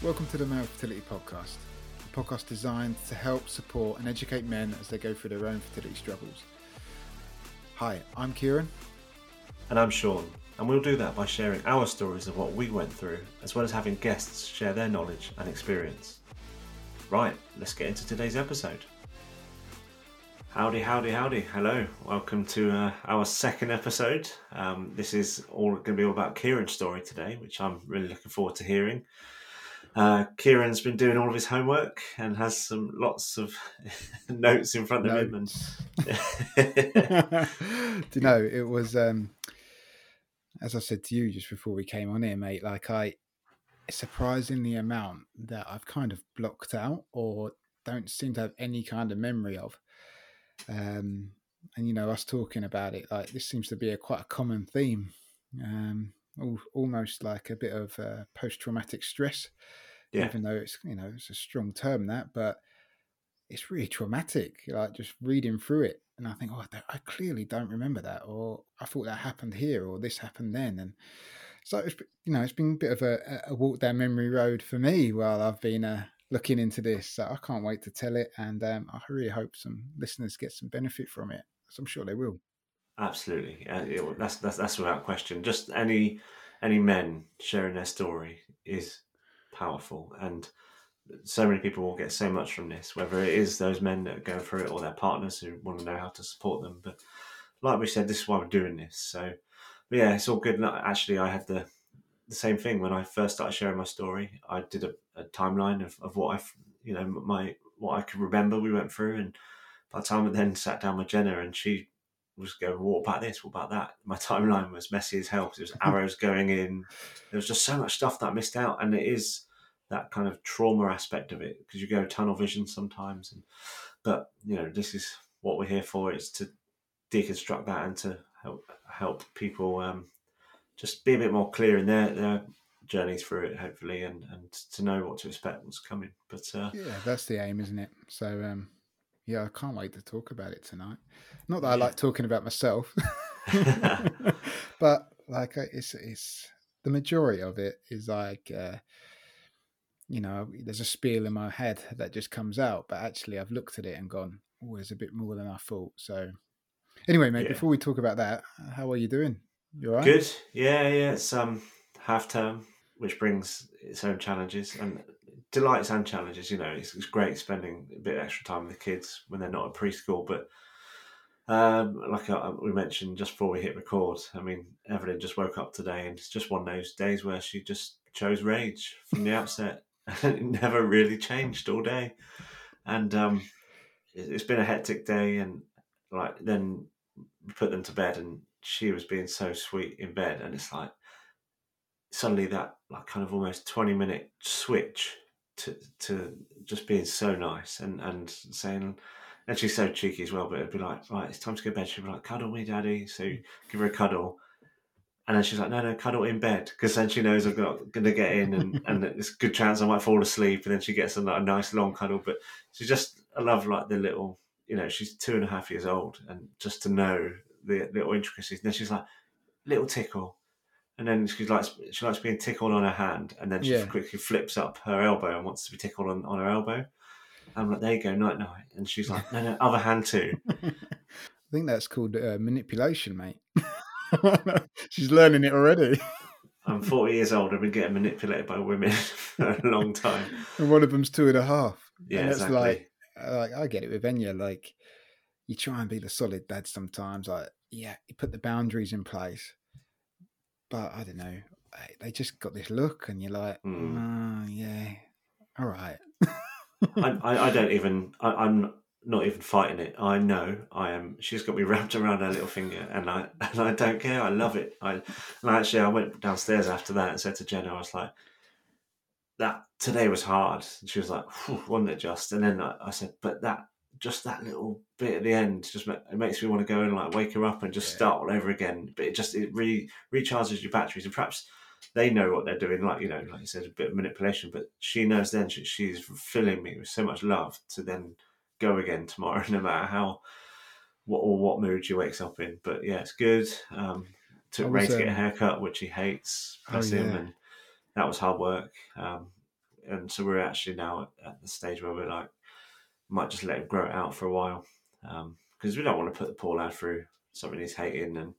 Welcome to the Male Fertility Podcast, a podcast designed to help, support, and educate men as they go through their own fertility struggles. Hi, I'm Ciaran. And I'm Sean, and we'll do that by sharing our stories of what we went through, as well as having guests share their knowledge and experience. Right, let's get into today's episode. Howdy, howdy, howdy. Hello, welcome to uh, our second episode. Um, this is all going to be all about Ciaran's story today, which I'm really looking forward to hearing. Uh, Ciaran's been doing all of his homework and has some lots of notes in front of him. And Do you know, it was, um, as I said to you just before we came on here, mate, like I, it's surprising the amount that I've kind of blocked out or don't seem to have any kind of memory of. Um, and you know, us talking about it, like this seems to be a quite a common theme. Um, almost like a bit of uh, post-traumatic stress yeah. even though it's you know it's a strong term that but it's really traumatic like just reading through it and i think oh i clearly don't remember that or i thought that happened here or this happened then and so it's you know it's been a bit of a, a walk down memory road for me while i've been uh, looking into this so i can't wait to tell it and um, i really hope some listeners get some benefit from it so i'm sure they will absolutely uh, it, that's, that's that's without question just any any men sharing their story is powerful. And so many people will get so much from this whether it is those men that are going through it or their partners who want to know how to support them. But like we said this is why we're doing this. So yeah it's all good. Actually i had the the same thing. When i first started sharing my story i did a, a timeline of, of what i you know my what i could remember we went through. And by the time i then sat down with jenna and she was going, what about this? What about that? My timeline was messy as hell because there was arrows going in. There was just so much stuff that I missed out, and it is that kind of trauma aspect of it because you go tunnel vision sometimes. And but you know, this is what we're here for: is to deconstruct that and to help help people um, just be a bit more clear in their their journeys through it, hopefully, and and to know what to expect, what's coming. But uh, yeah, that's the aim, isn't it? So um, yeah, I can't wait to talk about it tonight. Not that I like talking about myself, but like it's it's the majority of it is like uh, you know there's a spiel in my head that just comes out, but actually I've looked at it and gone, oh, there's a bit more than I thought. So anyway, mate, yeah. before we talk about that, how are you doing? You all right? Good. Yeah, yeah. It's um half term, which brings its own challenges, and delights and challenges. You know, it's, it's great spending a bit extra time with the kids when they're not at preschool, but um, like I, we mentioned just before we hit record, I mean, Evelyn just woke up today, and it's just one of those days where she just chose rage from the outset, and it never really changed all day. And um, it, it's been a hectic day, and like then put them to bed, and she was being so sweet in bed, and it's like suddenly that like kind of almost twenty minute switch to to just being so nice and and saying and she's so cheeky as well but it'd be like right it's time to go to bed. She'd be like cuddle me daddy. So give her a cuddle. And then she's like no no cuddle in bed. Because then she knows i'm got, gonna get in and and it's a good chance i might fall asleep. And then she gets a, a nice long cuddle. But she just i love like the little you know she's two and a half years old. And just to know the little intricacies. And then she's like little tickle and then she likes she likes being tickled on her hand, and then she yeah. quickly flips up her elbow and wants to be tickled on, on her elbow. I'm like, there you go, night night, and she's like, no, no, other hand too. I think that's called uh, manipulation, mate. she's learning it already. I'm 40 years old. I've been getting manipulated by women for a long time. And one of them's two and a half. Yeah, and exactly. like, like I get it with Enya. Like, you try and be the solid dad sometimes. Like, yeah, you put the boundaries in place but I don't know. They just got this look, and you're like, mm. oh, yeah, all right. I, I, I, don't even. I, am not even fighting it. I know I am. She's got me wrapped around her little finger, and I and I don't care. I love it. I and actually I went downstairs after that and said to Jenna, I was like, that today was hard. And she was like, wasn't it just? And then I, I said, but that just that little bit at the end just it makes me want to go and like wake her up and just yeah. start all over again. But it just it really recharges your batteries, and perhaps they know what they're doing. Like you know, like you said, a bit of manipulation, but she knows then she, she's filling me with so much love to then go again tomorrow, no matter how what or what mood she wakes up in. But yeah, it's good. Um, took Ray to get a haircut, which he hates. Bless oh, yeah. him, and that was hard work. Um, and so we're actually now at, at the stage where we're like, might just let him grow it out for a while, because we don't want to put the poor lad through something he's hating, and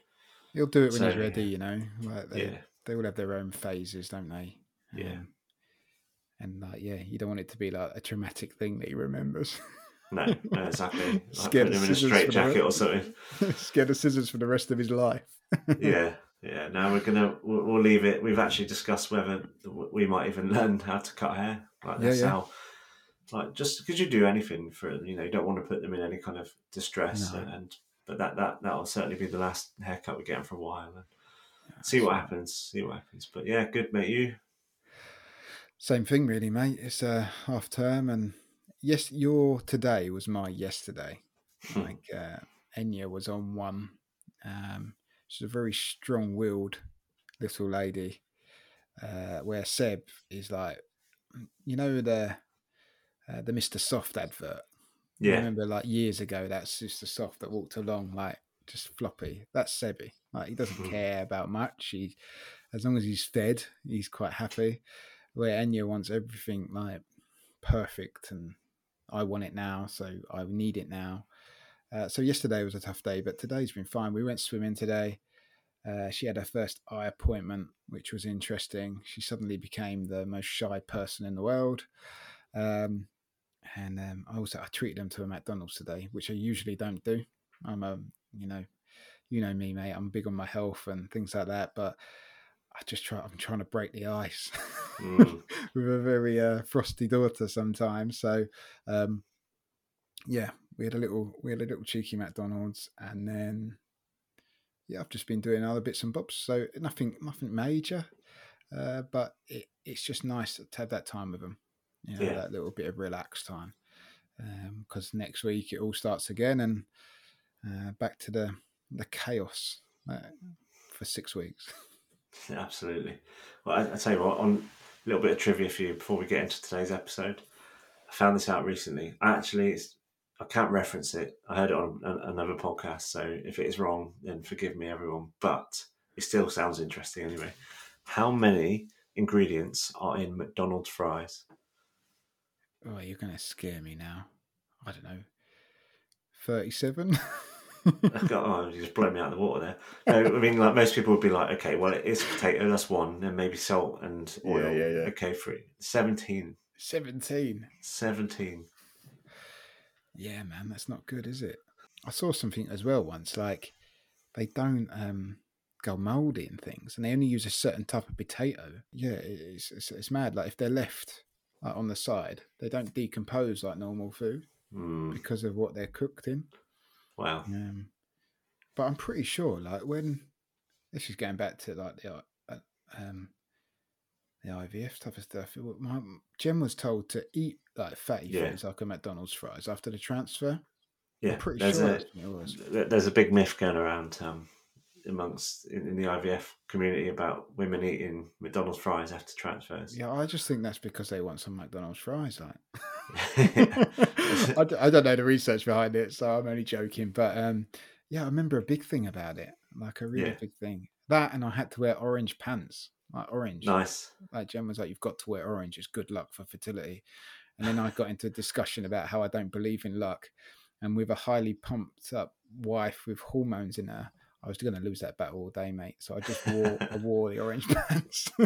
He'll do it when So, he's ready, you know. Like they, yeah, they all have their own phases, don't they? Yeah. Um, and like, yeah, you don't want it to be like a traumatic thing that he remembers. no, no, exactly. Like putting him in a straight jacket or something. Scared of scissors for the rest of his life. yeah, yeah. Now we're gonna we'll, we'll leave it. We've actually discussed whether we might even learn how to cut hair. Like Yeah, yeah. how. Like just because you do anything for them, you know you don't want to put them in any kind of distress No. and but that that that'll certainly be the last haircut we get for a while and see what happens. See what happens. But yeah, good mate. You Same thing, really, mate. It's a half term, and yes, your today was my yesterday. Hmm. Like uh, Enya was on one. Um, she's a very strong-willed little lady. Uh, where Seb is like, you know the uh, the Mister Soft advert. I yeah remember like years ago, that's just the soft that walked along like just floppy. That's Sebby. Like he doesn't Mhm. care about much. He, as long as he's fed, he's quite happy. Where Enya wants everything like perfect, and I want it now, so I need it now. Uh, so yesterday was a tough day, but today's been fine. We went swimming today. Uh, she had her first eye appointment, which was interesting. She suddenly became the most shy person in the world. Um, and um, I also I treated them to a McDonald's today, which I usually don't do. I'm a you know, you know me, mate. I'm big on my health and things like that, but I just try. I'm trying to break the ice Mm. with a very uh, frosty daughter sometimes. So um, yeah, we had a little we had a little cheeky McDonald's, and then yeah, I've just been doing other bits and bobs. So nothing nothing major, uh, but it, it's just nice to have that time with them. You know, Yeah. that little bit of relaxed time. Because next week it all starts again, and uh, back to the the chaos uh, for six weeks. Yeah, absolutely. Well, I, I tell you what, on a little bit of trivia for you before we get into today's episode. I found this out recently. Actually, it's, I can't reference it. I heard it on an, another podcast, so if it is wrong, then forgive me, everyone. But it still sounds interesting anyway. How many ingredients are in McDonald's fries? Oh, you're going to scare me now. I don't know. 37? I've got- oh, you just blow me out of the water there. No, I mean, like most people would be like, okay, well, it is potato, that's one, and maybe salt and oil. yeah, yeah. yeah. Okay, three. 17. 17. 17. Yeah, man, that's not good, is it? I saw something as well once, like they don't um, go mouldy and things, and they only use a certain type of potato. Yeah, it's, it's, it's mad. Like if they're left like, on the side, they don't decompose like normal food Mm, because of what they're cooked in. wow. Um, but I'm pretty sure, like when this is going back to like the uh, um, the IVF type of stuff. My Jen was told to eat like fatty Yeah. foods, like a McDonald's fries, after the transfer. Yeah, I'm pretty there's sure a there's a big myth going around um, amongst in, in the IVF community about women eating McDonald's fries after transfers. Yeah, I just think that's because they want some McDonald's fries. Like, Yeah. I, d- I don't know the research behind it, so I'm only joking. But um, yeah, I remember a big thing about it, like a really Yeah. big thing. That, and I had to wear orange pants, like orange. nice. like Jen was like, "You've got to wear orange. It's good luck for fertility." And then I got into a discussion about how I don't believe in luck, and with a highly pumped up wife with hormones in her, I was going to lose that battle all day, mate. So I just wore I wore the orange pants.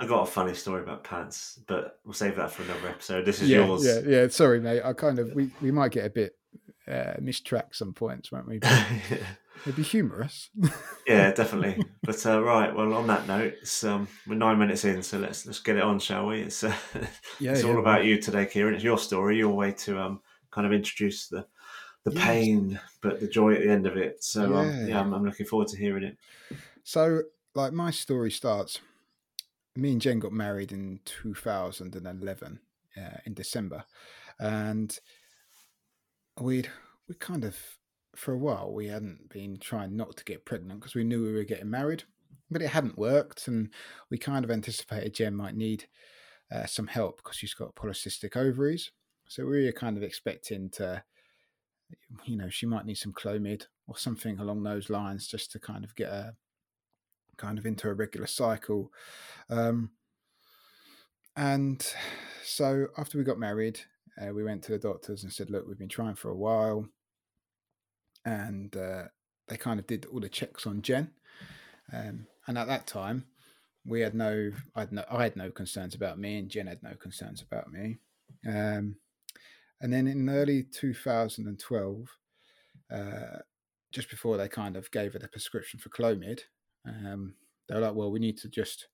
I got a funny story about pants, but we'll save that for another episode. This is yeah, yours. yeah, yeah. Sorry, mate. I kind of we we might get a bit uh, mistracked some points, won't we? But It'd be humorous. yeah, definitely. But uh, right, well, on that note, it's, um, we're nine minutes in, so let's let's get it on, shall we? It's uh, Yeah, it's yeah, all about you today, Ciaran. It's your story, your way to um kind of introduce the the Yes. pain, but the joy at the end of it. So um, Yeah. yeah, I'm, I'm looking forward to hearing it. So, like, my story starts. Me and Jen got married in 2011 uh, in December, and we'd we kind of for a while we hadn't been trying not to get pregnant because we knew we were getting married, but it hadn't worked, and we kind of anticipated Jen might need uh, some help because she's got polycystic ovaries. So we were kind of expecting to, you know, she might need some Clomid or something along those lines just to kind of get her kind of into a regular cycle. Um, and so after we got married, uh, we went to the doctors and said, "Look, we've been trying for a while," and uh, they kind of did all the checks on Jen. Um, and at that time, we had no, I had no, I had no concerns about me, and Jen had no concerns about me. Um, and then in early 2012, uh, just before they kind of gave her the prescription for Clomid, um, they were like, "Well, we need to just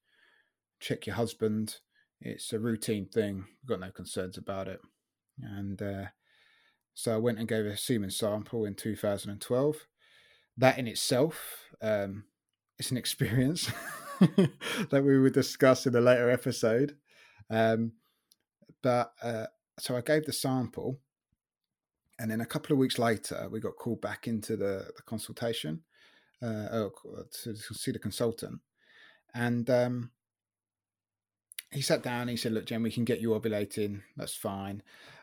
check your husband. It's a routine thing. We've got no concerns about it." And uh, so I went and gave a semen sample in 2012. That in itself, um, it's an experience that we would discuss in a later episode. Um, but uh, so I gave the sample, and then a couple of weeks later, we got called back into the, the consultation uh, to see the consultant, and um, he sat down. He said, "Look, Jen, we can get you ovulating. That's fine."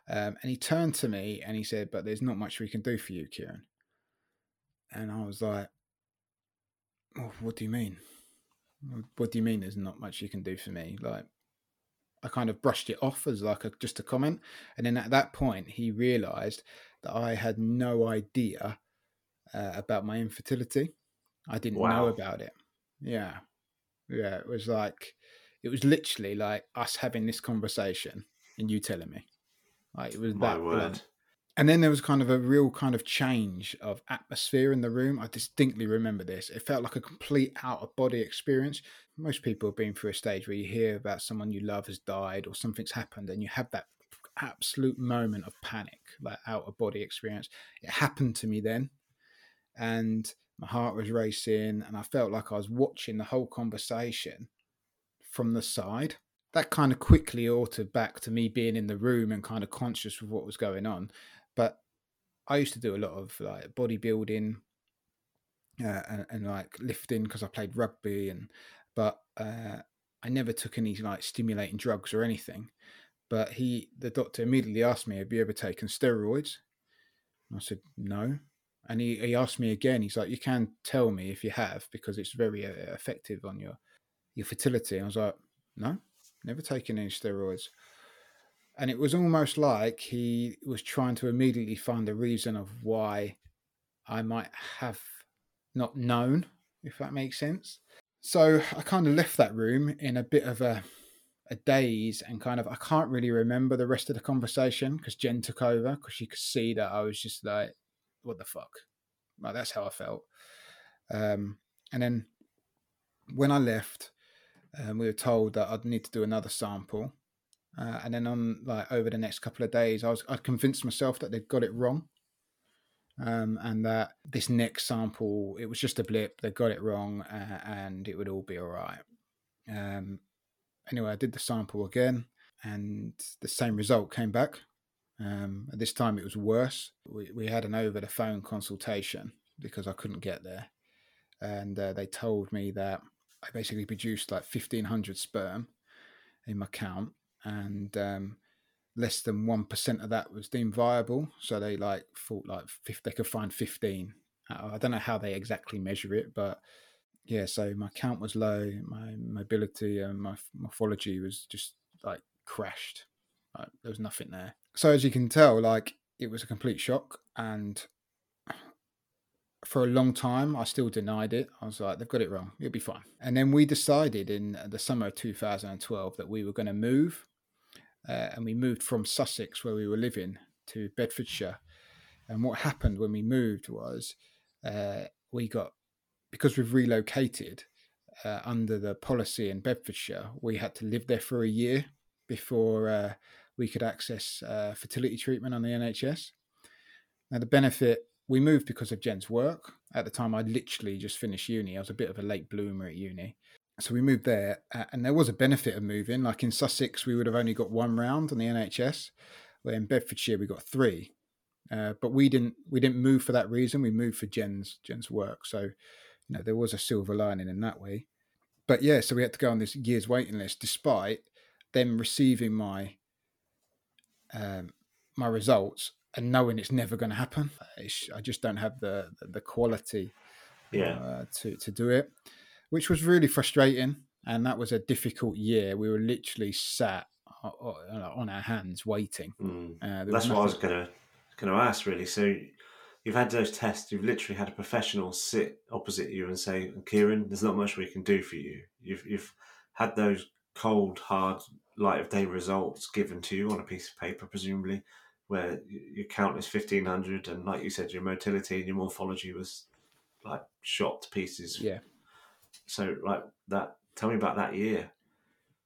Um, and he turned to me and he said, "But there's not much we can do for you, Ciaran." And I was like, oh, "What do you mean? What do you mean? There's not much you can do for me?" Like, I kind of brushed it off as like a, just a comment, and then at that point, he realised that I had no idea uh, about my infertility. I didn't wow. know about it. Yeah, yeah. It was like, it was literally like us having this conversation and you telling me. Like it was My that word. Blunt. And then there was kind of a real kind of change of atmosphere in the room. I distinctly remember this. It felt like a complete out of body experience. Most people have been through a stage where you hear about someone you love has died or something's happened and you have that absolute moment of panic, like out of body experience. It happened to me then. And my heart was racing and I felt like I was watching the whole conversation from the side that kind of quickly altered back to me being in the room and kind of conscious of what was going on. But I used to do a lot of like bodybuilding uh, and, and, like lifting because I played rugby and but uh, I never took any like stimulating drugs or anything. But he, the doctor, immediately asked me, "Have you ever taken steroids?" And I said, "No." And he, he asked me again. He's like, "You can tell me if you have because it's very uh, effective on your your fertility." And I was like, "No." never taken any steroids. And it was almost like he was trying to immediately find a reason of why I might have not known, if that makes sense. So I kind of left that room in a bit of a a daze and kind of I can't really remember the rest of the conversation because Jen took over because she could see that I was just like, what the fuck? Like that's how I felt. Um, and then when I left, um, we were told that I'd need to do another sample. Uh, and then on like over the next couple of days, I was I convinced myself that they'd got it wrong, um, and that this next sample it was just a blip. They got it wrong, uh, and it would all be all right. Um, anyway, I did the sample again, and the same result came back. Um, this time it was worse. We we had an over the phone consultation because I couldn't get there, and uh, they told me that I basically produced like 1500 sperm in my count, and um, less than 1% of that was deemed viable. So they like thought like if they could find 15. I don't know how they exactly measure it, but yeah, so my count was low, my mobility and my morphology was just like crashed. Like, there was nothing there. So as you can tell, like it was a complete shock, and for a long time, I still denied it. I was like, they've got it wrong. It'll be fine. And then we decided in the summer of 2012 that we were going to move. Uh, and we moved from Sussex, where we were living, to Bedfordshire. And what happened when we moved was uh, we got, because we've relocated uh, under the policy in Bedfordshire, we had to live there for a year before uh, we could access uh, fertility treatment on the NHS. Now, the benefit we moved because of Jen's work. At the time, I'd literally just finished uni. I was a bit of a late bloomer at uni. So we moved there, and there was a benefit of moving. Like in Sussex, we would have only got one round on the NHS, where in Bedfordshire we got three. Uh, but we didn't we didn't move for that reason. We moved for Jen's Jen's work. So you know there was a silver lining in that way. But yeah, so we had to go on this year's waiting list, despite them receiving my um, my results and knowing it's never going to happen. I just don't have the the quality, yeah, uh, to to do it, which was really frustrating. and that was a difficult year. We were literally sat on our hands waiting. Mm. Uh, That's what I was gonna gonna ask really. So you've had those tests. You've literally had a professional sit opposite you and say, "Ciaran, there's not much we can do for you." You've you've had those cold, hard, light of day results given to you on a piece of paper, presumably, where your count is fifteen hundred, and like you said, your motility and your morphology was like shot to pieces. Yeah. So like that. Tell me about that year.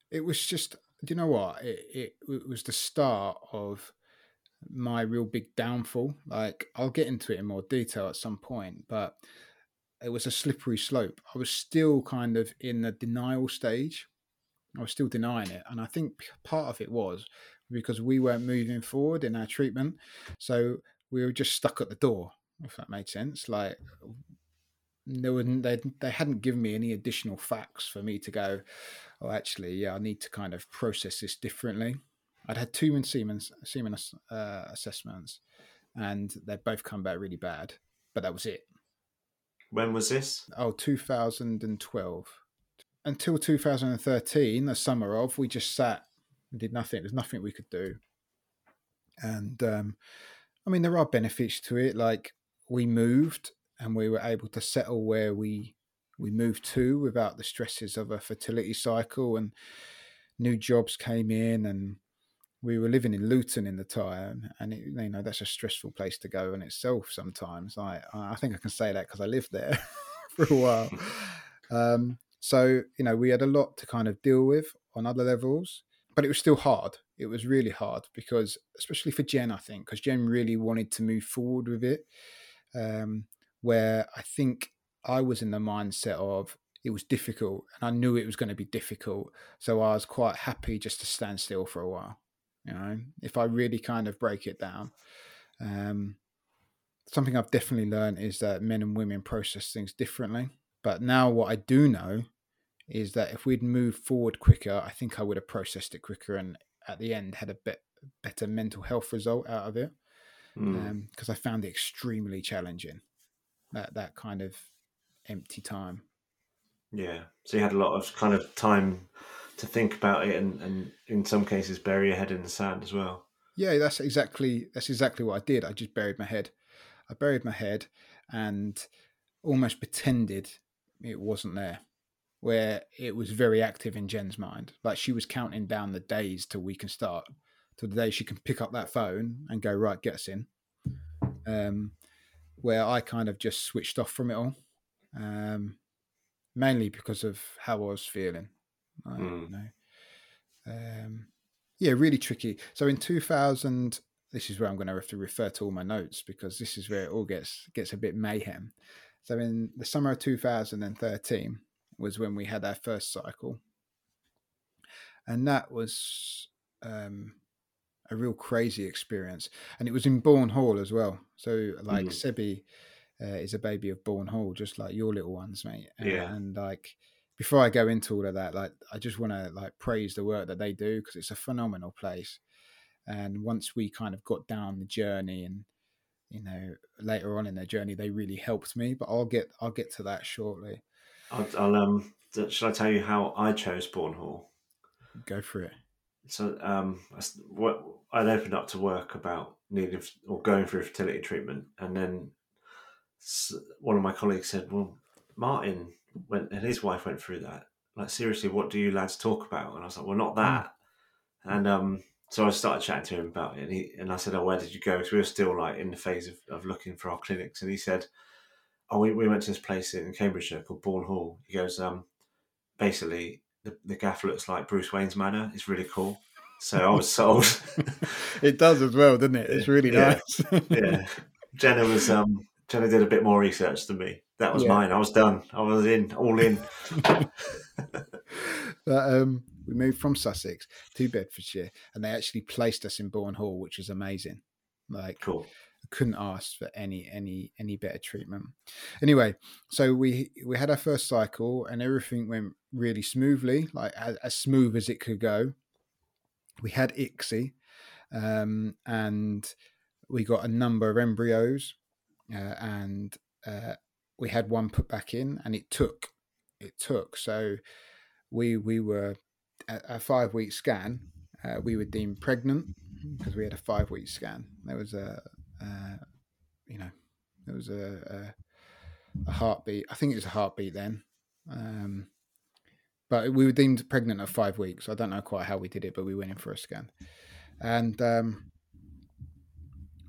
It was just. Do you know what? It, it, it was the start of my real big downfall. Like I'll get into it in more detail at some point, but it was a slippery slope. I was still kind of in the denial stage. I was still denying it, and I think part of it was because we weren't moving forward in our treatment, so we were just stuck at the door. If that made sense, like there were they they hadn't given me any additional facts for me to go. Oh, actually, yeah, I need to kind of process this differently. I'd had two in Siemens semen uh, assessments, and they both come back really bad. But that was it. When was this? Oh, 2012. Until 2013, the summer of, we just sat and did nothing. There's nothing we could do. And um, I mean, there are benefits to it. Like we moved and we were able to settle where we we moved to without the stresses of a fertility cycle and new jobs came in and we were living in Luton in the time, and it, you know that's a stressful place to go in itself. Sometimes, I I think I can say that because I lived there for a while. Um, so you know, we had a lot to kind of deal with on other levels, but it was still hard. It was really hard because, especially for Jen, I think, because Jen really wanted to move forward with it. Um, where I think I was in the mindset of it was difficult, and I knew it was going to be difficult, so I was quite happy just to stand still for a while you know, if I really kind of break it down. Um, something I've definitely learned is that men and women process things differently. But now what I do know is that if we'd moved forward quicker, I think I would have processed it quicker and at the end had a bit better mental health result out of it. Because mm. um, I found it extremely challenging. That that kind of empty time. Yeah. So you had a lot of kind of time to think about it and, and in some cases bury your head in the sand as well. Yeah, that's exactly that's exactly what I did. I just buried my head. I buried my head and almost pretended it wasn't there. Where it was very active in Jen's mind. Like she was counting down the days till we can start. Till the day she can pick up that phone and go, right, get us in. Um, where I kind of just switched off from it all. Um, mainly because of how I was feeling. I mm. know. Um, yeah, really tricky. So in 2000, this is where I'm going to have to refer to all my notes because this is where it all gets gets a bit mayhem. So in the summer of 2013 was when we had our first cycle, and that was um, a real crazy experience. And it was in Bourn Hall as well. So like mm. Sebi uh, is a baby of Bourn Hall, just like your little ones, mate. Yeah. And like before I go into all of that, like I just want to like praise the work that they do because it's a phenomenal place. And once we kind of got down the journey, and you know later on in their journey, they really helped me. But I'll get I'll get to that shortly. I'll, I'll um. Should I tell you how I chose Bourn Hall? Go for it. So um, what I'd opened up to work about needing or going through fertility treatment, and then one of my colleagues said, "Well, Martin, when and his wife went through that. Like seriously, what do you lads talk about? And I was like, well, not that. Mm. And um, so I started chatting to him about it, and he and I said, oh, where did you go? Because we were still like in the phase of, of looking for our clinics, and he said, oh, we, we went to this place in Cambridgeshire called Bourn Hall. He goes, um, basically the, the gaff looks like Bruce Wayne's manor. It's really cool. So I was sold. it does as well, doesn't it? It's really yeah. nice. yeah. Jenna was um Jenna did a bit more research than me. That was yeah. mine. I was done. I was in, all in. but um, we moved from Sussex to Bedfordshire, and they actually placed us in Bourn Hall, which was amazing. Like, cool. Couldn't ask for any any any better treatment. Anyway, so we we had our first cycle, and everything went really smoothly, like as, as smooth as it could go. We had ICSI, um, and we got a number of embryos, uh, and uh, we had one put back in and it took it took so we we were at a five week scan. Uh, we were deemed pregnant because we had a five week scan. There was a, uh, you know, it was a, a, a heartbeat. I think it was a heartbeat then. Um, but we were deemed pregnant at five weeks. I don't know quite how we did it, but we went in for a scan, and um,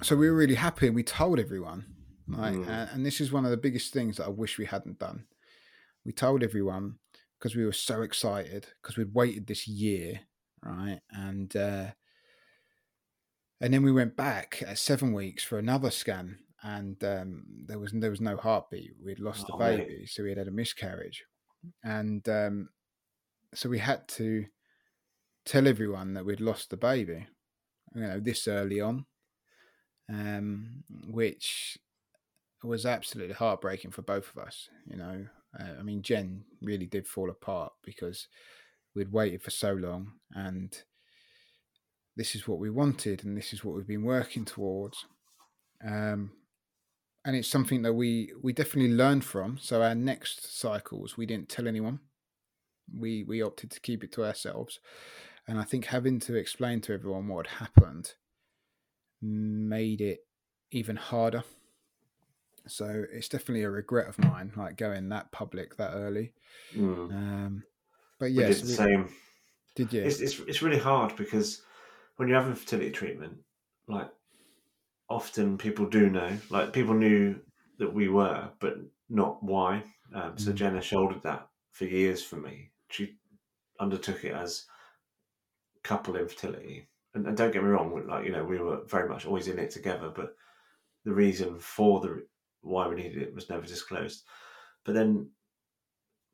so we were really happy. and We told everyone, mm. and, and this is one of the biggest things that I wish we hadn't done. We told everyone because we were so excited because we'd waited this year, right? And uh, and then we went back at seven weeks for another scan, and um, there was there was no heartbeat. We'd lost oh, the baby, mate. so we had had a miscarriage, and um, so we had to tell everyone that we'd lost the baby, you know, this early on, um, which was absolutely heartbreaking for both of us. You know, uh, I mean, Jen really did fall apart because we'd waited for so long, and this is what we wanted, and this is what we've been working towards. Um, and it's something that we we definitely learned from. So our next cycles, we didn't tell anyone. We we opted to keep it to ourselves, and I think having to explain to everyone what had happened made it even harder. So it's definitely a regret of mine, like going that public that early. Mm. Um, but yes, the same. Did you? It's, it's it's really hard because when you're having fertility treatment, like often people do know, like people knew that we were, but not why. Um, so mm. Jenna shouldered that for years for me. She undertook it as couple infertility, and, and don't get me wrong, like you know, we were very much always in it together, but the reason for the why we needed it was never disclosed. But then,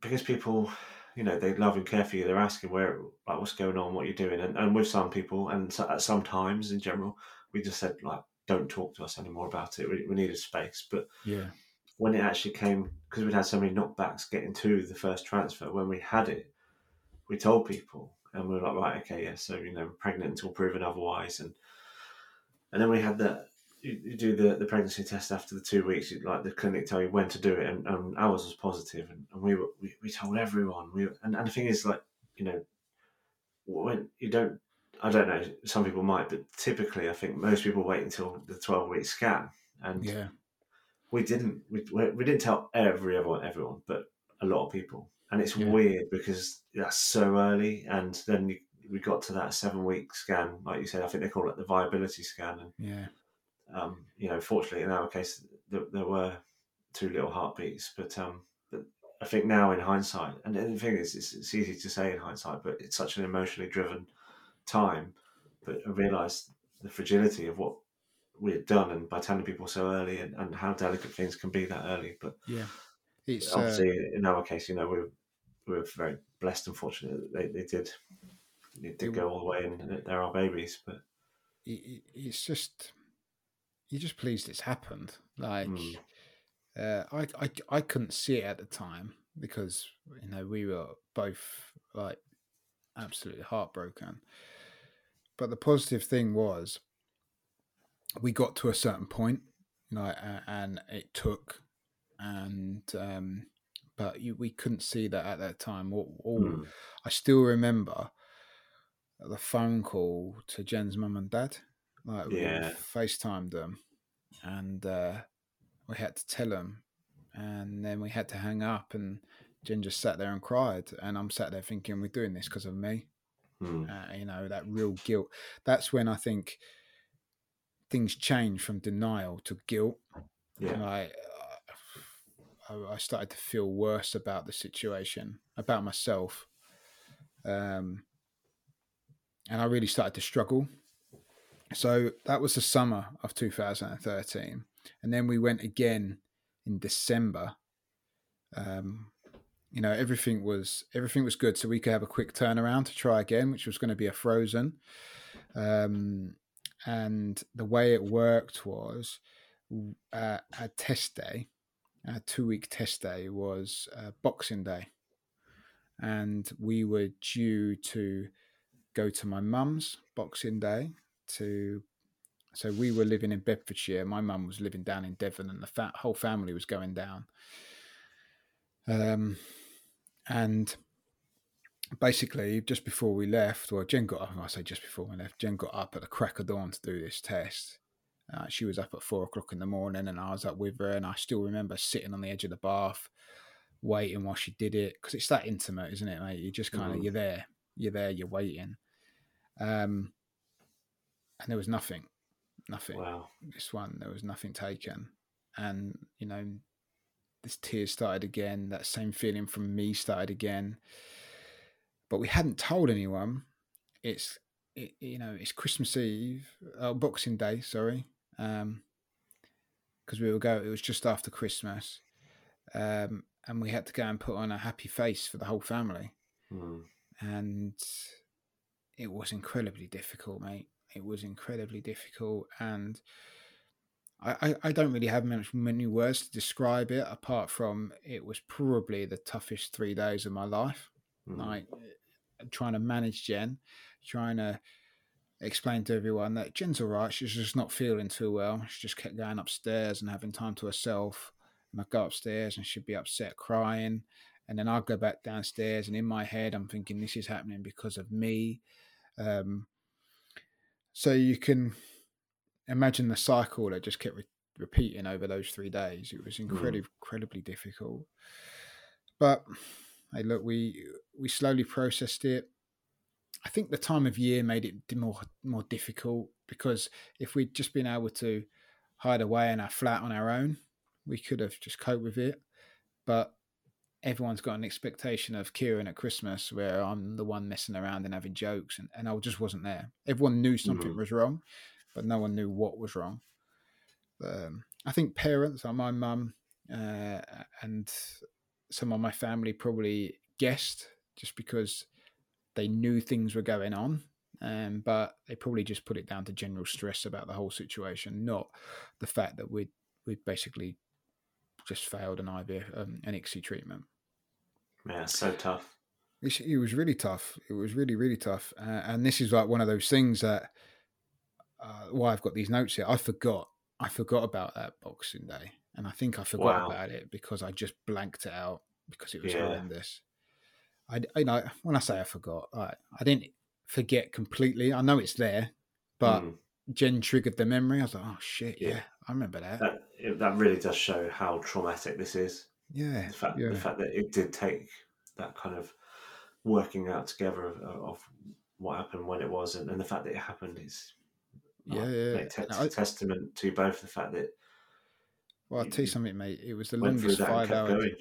because people, you know, they love and care for you, they're asking where, like, what's going on, what you're doing, and, and with some people, and at some times in general, we just said like, don't talk to us anymore about it. We, we needed space, but yeah, when it actually came, because we'd had so many knockbacks getting to the first transfer, when we had it, we told people, and we were like, right, okay, yeah, so you know, pregnant until proven otherwise, and and then we had the you, you do the, the pregnancy test after the two weeks. You, like the clinic tell you when to do it, and, and ours was positive, and, and we were we, we told everyone. We and, and the thing is, like you know, when you don't, I don't know. Some people might, but typically, I think most people wait until the twelve week scan, and yeah, we didn't. We, we didn't tell every everyone everyone, but a lot of people, and it's yeah. weird because that's so early, and then you, we got to that seven week scan, like you said. I think they call it the viability scan, and yeah um, you know, fortunately in our case, there, there were two little heartbeats, but um, but I think now in hindsight, and the thing is, it's, it's easy to say in hindsight, but it's such an emotionally driven time. But I realised the fragility of what we had done, and by telling people so early, and, and how delicate things can be that early. But yeah, it's obviously uh, in our case, you know, we were, we were very blessed and fortunate that they, they did they did go all the way, and they're our babies. But it's just you're just pleased it's happened. Like, mm. uh, I, I, I couldn't see it at the time because you know we were both like absolutely heartbroken. But the positive thing was we got to a certain point, like, and it took, and um, but you, we couldn't see that at that time. All, all mm. I still remember the phone call to Jen's mum and dad like yeah. we FaceTimed them, and uh, we had to tell them, and then we had to hang up, and Jen just sat there and cried, and I'm sat there thinking, we're doing this because of me. Mm. Uh, you know that real guilt. That's when I think things change from denial to guilt. Yeah. I, I started to feel worse about the situation, about myself. Um, and I really started to struggle so that was the summer of 2013 and then we went again in december. Um, you know everything was everything was good. So we could have a quick turnaround to try again which was going to be a frozen. Um, and the way it worked was uh, a test day a two week test day was uh, boxing day. And we were due to go to my mum's boxing day to so we were living in Bedfordshire. My mum was living down in Devon, and the fa- whole family was going down. Um, and basically, just before we left, well, Jen got up. I say just before we left, Jen got up at the crack of dawn to do this test. Uh, she was up at four o'clock in the morning, and I was up with her. And I still remember sitting on the edge of the bath, waiting while she did it because it's that intimate, isn't it, mate? You just kind of Mhm. you're there, you're there, you're waiting. Um, and there was nothing, nothing. Wow. This one, there was nothing taken, and you know, this tears started again. That same feeling from me started again, but we hadn't told anyone. It's it, you know, it's Christmas Eve, uh, Boxing Day, sorry, um, because we were go. It was just after Christmas, um, and we had to go and put on a happy face for the whole family Mm. and it was incredibly difficult, mate. It was incredibly difficult, and I, I, don't really have many, many words to describe it apart from it was probably the toughest three days of my life. Mm. Like uh, trying to manage Jen, trying to explain to everyone that Jen's all right. She's just not feeling too well. She just kept going upstairs and having time to herself. And I'd go upstairs and she'd be upset, crying. And then I'd go back downstairs, and in my head, I'm thinking this is happening because of me. Um, so you can imagine the cycle that just kept re- repeating over those three days. It was mm-hmm. incredibly, incredibly difficult. But hey, look, we we slowly processed it. I think the time of year made it more more difficult because if we'd just been able to hide away in our flat on our own, we could have just coped with it. But everyone's got an expectation of Ciaran at Christmas where I'm the one messing around and having jokes, and, and I just wasn't there. Everyone knew something Mhm. was wrong, but no one knew what was wrong. Um, I think parents, like my mum uh, and some of my family, probably guessed just because they knew things were going on. Um, but they probably just put it down to general stress about the whole situation, not the fact that we'd, we'd basically just failed an IVF, um, an ICSI treatment. Yeah, so tough. It's, it was really tough. It was really, really tough. Uh, and this is like one of those things that uh, why I've got these notes here. I forgot. I forgot about that Boxing Day, and I think I forgot Wow. about it because I just blanked it out because it was Yeah. horrendous. I, I know when I say I forgot, I, I didn't forget completely. I know it's there, but Mm. Jen triggered the memory. I was like, oh shit, yeah, Yeah. I remember that. that it, that really does show how traumatic this is. yeah, The fact, yeah, the fact that it did take that kind of working out together of, of what happened when it was, and, and the fact that it happened is yeah, like, yeah. te- And I- testament to both the fact that well, I'll tell you something, mate. It was the longest five hour going.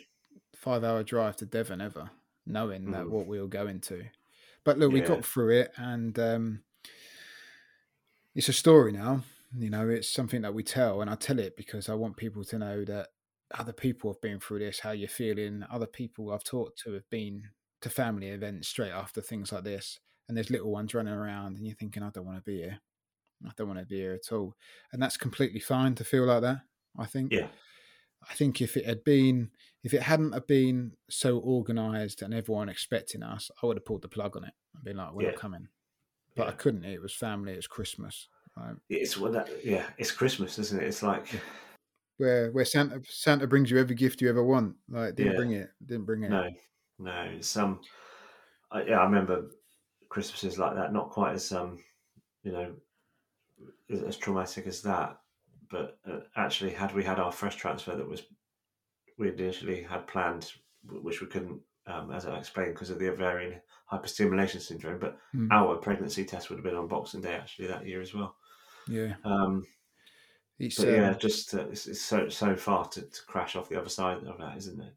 five hour drive to Devon ever, knowing that Mm. what we were going to. But look, we got through it, and um, it's a story now. You know, it's something that we tell, and I tell it because I want people to know that other people have been through this, how you're feeling. Other people I've talked to have been to family events straight after things like this, and there's little ones running around, and you're thinking, I don't want to be here. I don't want to be here at all, and that's completely fine to feel like that. I think. Yeah, I think if it had been, if it hadn't have been so organised and everyone expecting us, I would have pulled the plug on it and been like, "We're Yeah. not coming." But I couldn't. It was family. It was Christmas. Right? It's well, that, yeah, it's Christmas, isn't it? It's like Where where Santa Santa brings you every gift you ever want. Like didn't Yeah. bring it. Didn't bring it. no, no. It's um, I, yeah, I remember Christmases like that. Not quite as um, you know, as, as traumatic as that. But uh, actually, had we had our fresh transfer that was we initially had planned, which we couldn't, um, as I explained, because of the ovarian hyperstimulation syndrome. But Mm. our pregnancy test would have been on Boxing Day actually that year as well. Yeah. Um, It's but yeah, just uh, it's, it's so so far to, to crash off the other side of that, isn't it?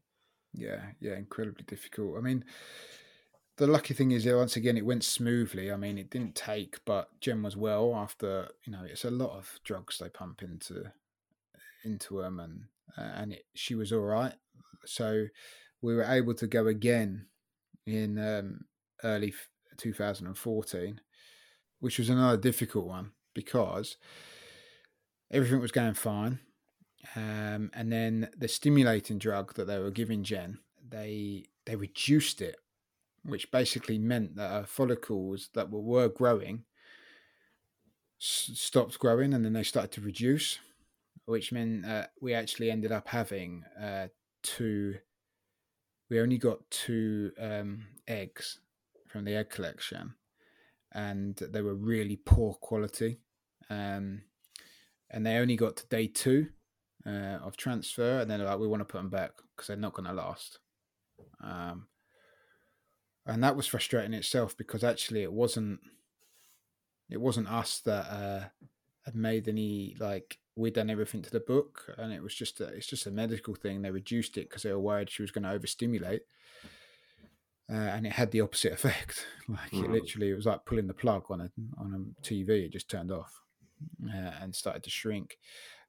Yeah, yeah, incredibly difficult. I mean, the lucky thing is, that once again, it went smoothly. I mean, it didn't take, but Jen was well after. You know, it's a lot of drugs they pump into into them, and uh, and it, she was all right. So we were able to go again in um, early 2014, which was another difficult one because everything was going fine. Um, and then the stimulating drug that they were giving Jen, they they reduced it, which basically meant that her follicles that were, were growing s- stopped growing, and then they started to reduce, which meant uh, we actually ended up having uh, two. We only got two um, eggs from the egg collection, and they were really poor quality. Um, and they only got to day two uh, of transfer, and then they're like, we want to put them back because they're not going to last. Um, and that was frustrating itself because actually it wasn't it wasn't us that uh, had made any like we'd done everything to the book, and it was just a, it's just a medical thing. They reduced it because they were worried she was going to overstimulate, uh, and it had the opposite effect. Like mm. it literally, it was like pulling the plug on a on a TV. It just turned off uh, and started to shrink.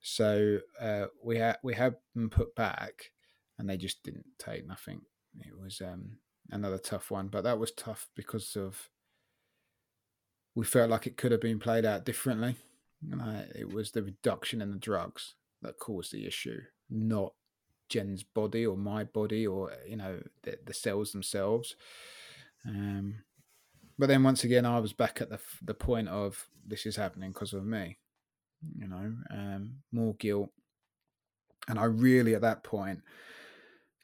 So uh, we had we had them put back, and they just didn't take nothing. It was um, another tough one, but that was tough because of we felt like it could have been played out differently. It was the reduction in the drugs that caused the issue, not Jen's body or my body or you know the, the cells themselves. Um, but then once again, I was back at the the point of this is happening because of me. You know, um, more guilt, and I really at that point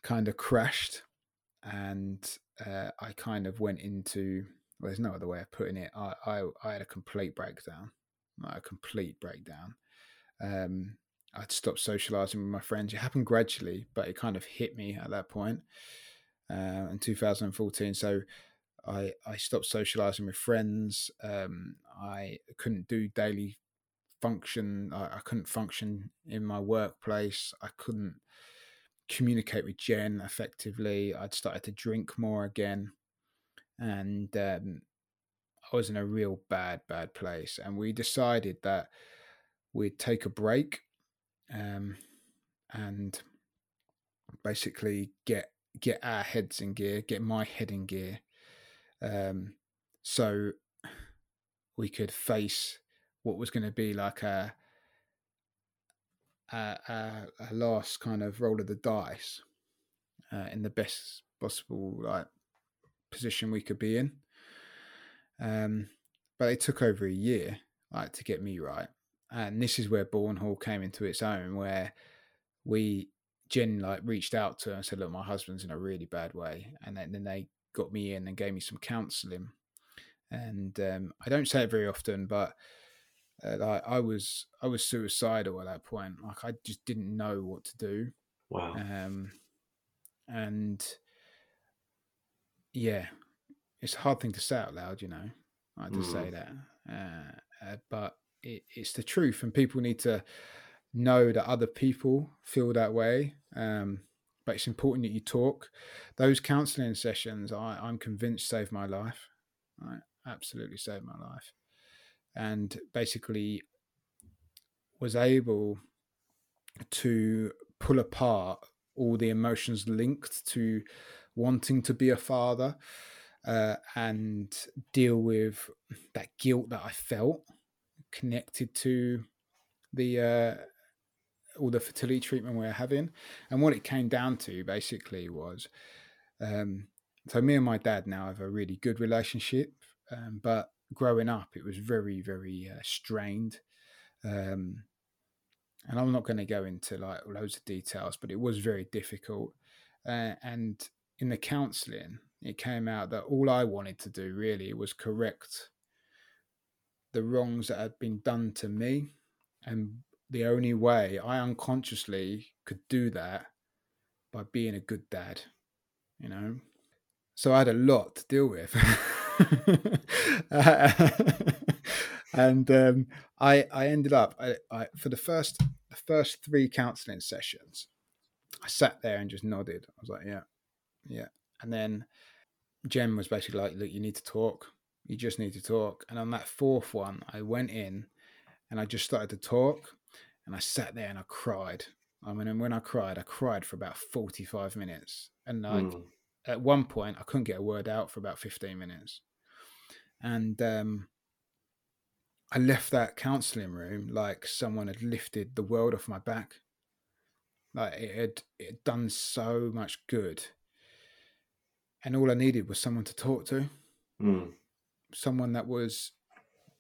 kind of crashed, and uh, I kind of went into. Well, there's no other way of putting it. I I, I had a complete breakdown, like a complete breakdown. Um, I'd stopped socializing with my friends. It happened gradually, but it kind of hit me at that point uh, in 2014. So I I stopped socializing with friends. Um, I couldn't do daily function. I, I, couldn't function in my workplace. I couldn't communicate with Jen effectively. I'd started to drink more again, and um, I was in a real bad bad place. And we decided that we'd take a break um, and basically get get our heads in gear, get my head in gear, um, so we could face what was going to be like a, a, a, last kind of roll of the dice uh, in the best possible like position we could be in. Um, but it took over a year like to get me right and this is where Bourn Hall came into its own, where we Jen like reached out to her and said, "Look, my husband's in a really bad way," and then, then they got me in and gave me some counselling. And um, I don't say it very often, but uh, like I was I was suicidal at that point. Like I just didn't know what to do. Wow. Um, and yeah, it's a hard thing to say out loud, you know. I just mm. say that, uh, uh, but it, it's the truth, and people need to know that other people feel that way. Um, but it's important that you talk. Those counselling sessions, I, I'm convinced, saved my life. Absolutely saved my life, and basically was able to pull apart all the emotions linked to wanting to be a father uh, and deal with that guilt that I felt connected to the uh, all the fertility treatment we are having. And what it came down to basically was um, so me and my dad now have a really good relationship, um, but growing up it was very very uh, strained. Um, and I'm not going to go into like loads of details, but it was very difficult. Uh, and in the counselling, it came out that all I wanted to do really was correct the wrongs that had been done to me. And the only way I unconsciously could do that by being a good dad, you know? So I had a lot to deal with. and um, I, I ended up I, I, for the first the first three counselling sessions. I sat there and just nodded. I was like, "Yeah, yeah." And then Jen was basically like, "Look, you need to talk. You just need to talk. And on that fourth one, I went in and I just started to talk and I sat there and I cried. I mean, and when I cried, I cried for about 45 minutes. And like mm. at one point, I couldn't get a word out for about 15 minutes. And um, I left that counseling room like someone had lifted the world off my back. Like it had, it had done so much good. And all I needed was someone to talk to. Mm someone that was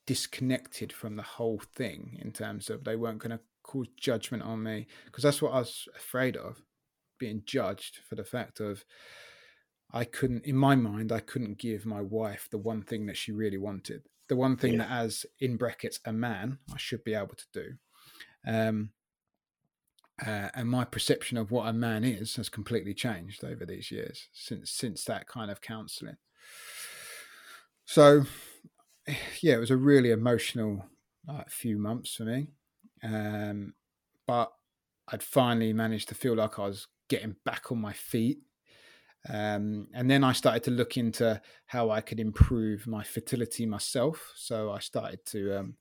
disconnected from the whole thing in terms of they weren't going to cause judgment on me because that's what I was afraid of being judged for the fact of I couldn't, in my mind, I couldn't give my wife the one thing that she really wanted, the one thing Yeah. that, as in brackets, a man, I should be able to do. Um, uh, and my perception of what a man is has completely changed over these years since since that kind of counselling. So, yeah, it was a really emotional like, few months for me, um, but I'd finally managed to feel like I was getting back on my feet. Um, and then I started to look into how I could improve my fertility myself. So I started to um,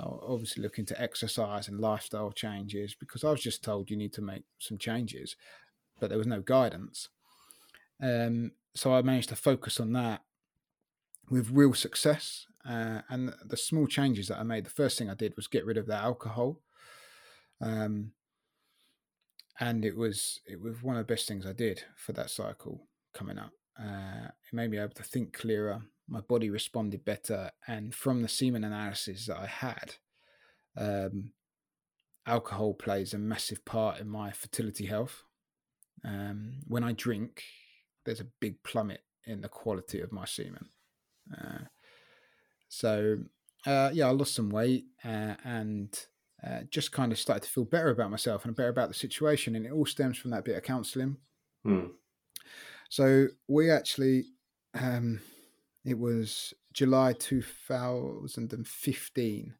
obviously look into exercise and lifestyle changes because I was just told you need to make some changes, but there was no guidance. Um, so I managed to focus on that with real success. Uh, and the small changes that I made, the first thing I did was get rid of that alcohol. Um, and it was it was one of the best things I did for that cycle coming up. Uh, it made me able to think clearer. My body responded better, and from the semen analysis that I had, um, alcohol plays a massive part in my fertility health. Um, when I drink, there's a big plummet in the quality of my semen. Uh, so uh, yeah, I lost some weight uh, and uh, just kind of started to feel better about myself and better about the situation. And it all stems from that bit of counselling. Hmm. So we actually, um, it was July 2015.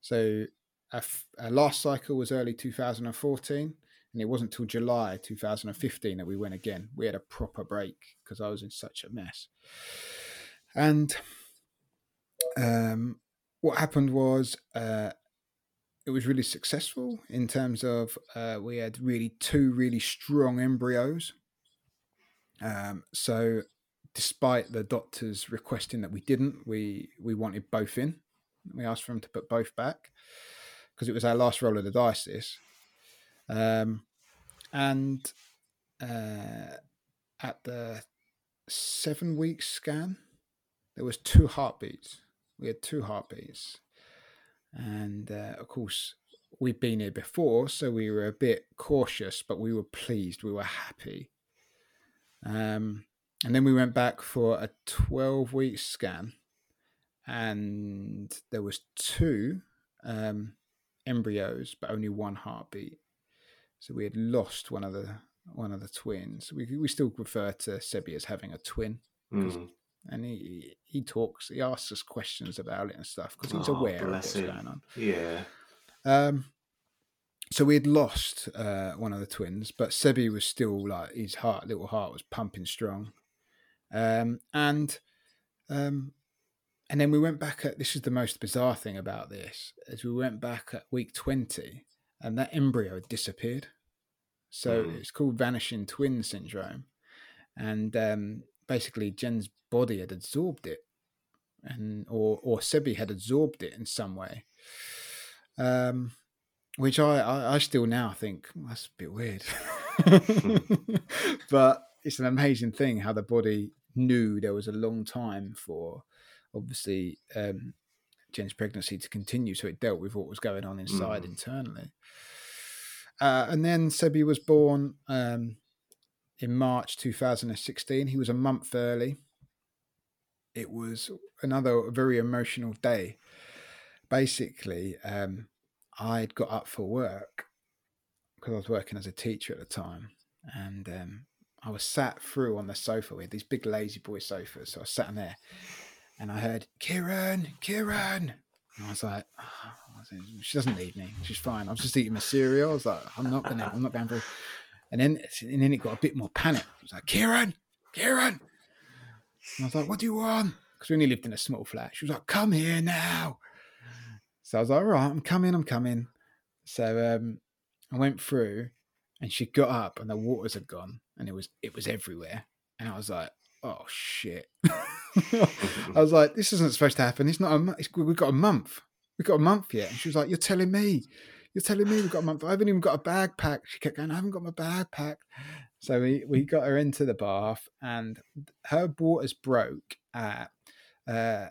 So our, f- our last cycle was early 2014. And it wasn't till July 2015 that we went again. We had a proper break because I was in such a mess. And um, what happened was uh, it was really successful in terms of uh, we had really two really strong embryos. Um, so, despite the doctors requesting that we didn't, we we wanted both in. We asked for them to put both back because it was our last roll of the dice. This, um, and uh, at the seven week scan, there was two heartbeats. We had two heartbeats, and uh, of course we'd been here before, so we were a bit cautious, but we were pleased. We were happy. Um, and then we went back for a 12 week scan, and there was two um, embryos, but only one heartbeat. So we had lost one of the one of the twins. We we still refer to Sebi as having a twin, Hmm. And he he talks, he asks us questions about it and stuff because he's Oh, aware of what's him. going on. Yeah. Um, so we had lost uh, one of the twins, but Sebi was still like his heart, little heart was pumping strong. Um, and um, and then we went back at this is the most bizarre thing about this as we went back at week twenty, and that embryo had disappeared. So Mm. it's called vanishing twin syndrome, and um, basically Jen's body had absorbed it, and or or Sebi had absorbed it in some way. Um, which I, I, I still now think "Hmm, that's a bit weird, but it's an amazing thing how the body knew there was a long time for obviously um, Jen's pregnancy to continue, so it dealt with what was going on inside Mm. internally. Uh, and then Sebi was born um, in March 2016. He was a month early. It was another very emotional day. Basically, um, I'd got up for work because I was working as a teacher at the time, and um, I was sat through on the sofa. Had these big lazy boy sofas, so I was sat in there, and I heard Ciaran, Ciaran, and I was like, "Oh," she doesn't need me. She's fine. I was just eating my cereal. I was like, I'm not gonna, I'm not going through. And then, and then it got a bit more panic. It was like, Ciaran, Ciaran. And I was like, what do you want? Because we only lived in a small flat. She was like, come here now. So I was like, all right, I'm coming, I'm coming. So um, I went through and she got up and the waters had gone and it was it was everywhere. And I was like, oh shit. I was like, this isn't supposed to happen. It's not a month. We've got a month. We've got a month yet. And she was like, you're telling me. You're telling me we've got a month. I haven't even got a bag packed. She kept going, I haven't got my bag packed. So we, we got her into the bath and her waters broke at uh,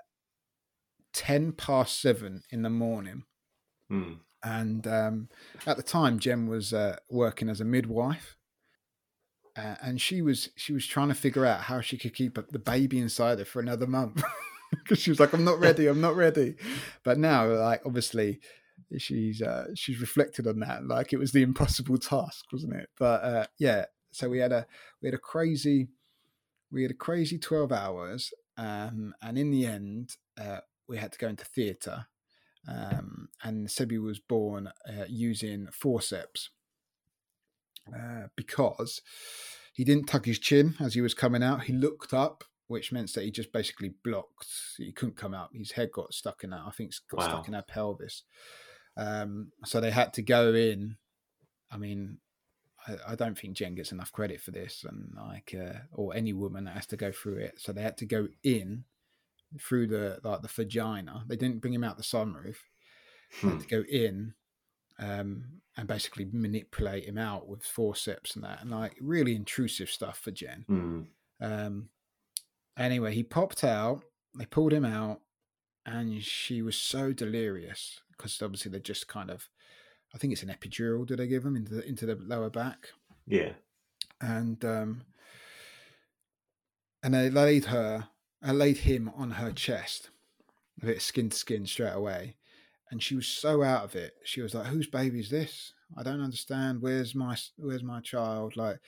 10 past seven in the morning. Hmm. And um, at the time, Jen was uh, working as a midwife. uh, and she was she was trying to figure out how she could keep the baby inside her for another month because she was like, "I'm not ready, I'm not ready." But now, like obviously, she's uh, she's reflected on that like it was the impossible task, wasn't it? But uh, yeah, so we had a we had a crazy we had a crazy twelve hours, um, and in the end, uh, we had to go into theatre, um, and Sebi was born uh, using forceps uh, because he didn't tuck his chin as he was coming out. He looked up, which meant that he just basically blocked. He couldn't come out. His head got stuck in that. I think it's got wow. stuck in our pelvis. Um, so they had to go in. I mean, I, I, don't think Jen gets enough credit for this, and like, uh, or any woman that has to go through it. So they had to go in through the like the vagina. They didn't bring him out the sunroof. They had hmm. to go in um, and basically manipulate him out with forceps and that, and like really intrusive stuff for Jen. Mm. Um, anyway, he popped out. They pulled him out, and she was so delirious because obviously they're just kind of, I think it's an epidural. Did they give him into the, into the lower back? Yeah, and um, and they laid her, I laid him on her chest, a bit skin to skin straight away and she was so out of it. She was like, "Whose baby is this? I don't understand. Where's my Where's my child?" Like,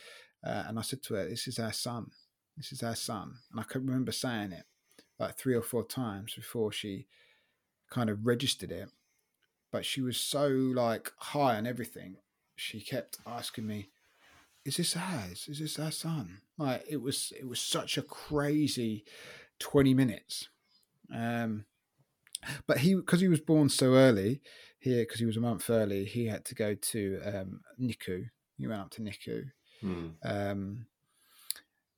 uh, and I said to her, "This is our son. This is our son." And I can remember saying it like three or four times before she kind of registered it. But she was so like high on everything. She kept asking me, "Is this ours? Is this our son?" Like it was. It was such a crazy twenty minutes. Um, but he because he was born so early here because he was a month early he had to go to um, NICU he went up to NICU hmm. um,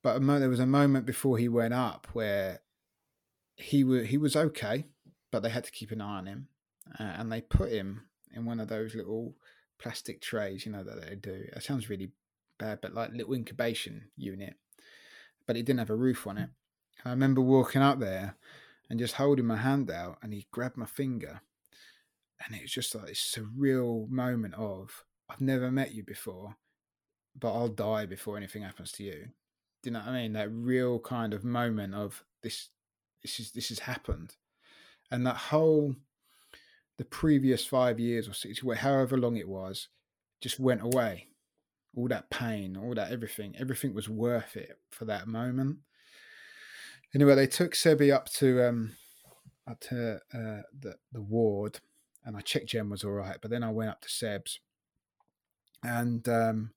but mo- there was a moment before he went up where he was he was okay but they had to keep an eye on him uh, and they put him in one of those little plastic trays you know that they do it sounds really bad but like little incubation unit but it didn't have a roof on it I remember walking up there and just holding my hand out and he grabbed my finger and it was just like this surreal moment of I've never met you before, but I'll die before anything happens to you. Do you know what I mean? That real kind of moment of this this is this has happened. And that whole the previous five years or six however long it was, just went away. All that pain, all that everything, everything was worth it for that moment. Anyway, they took Sebi up to um up to uh, the the ward, and I checked Jen was all right. But then I went up to Seb's and um,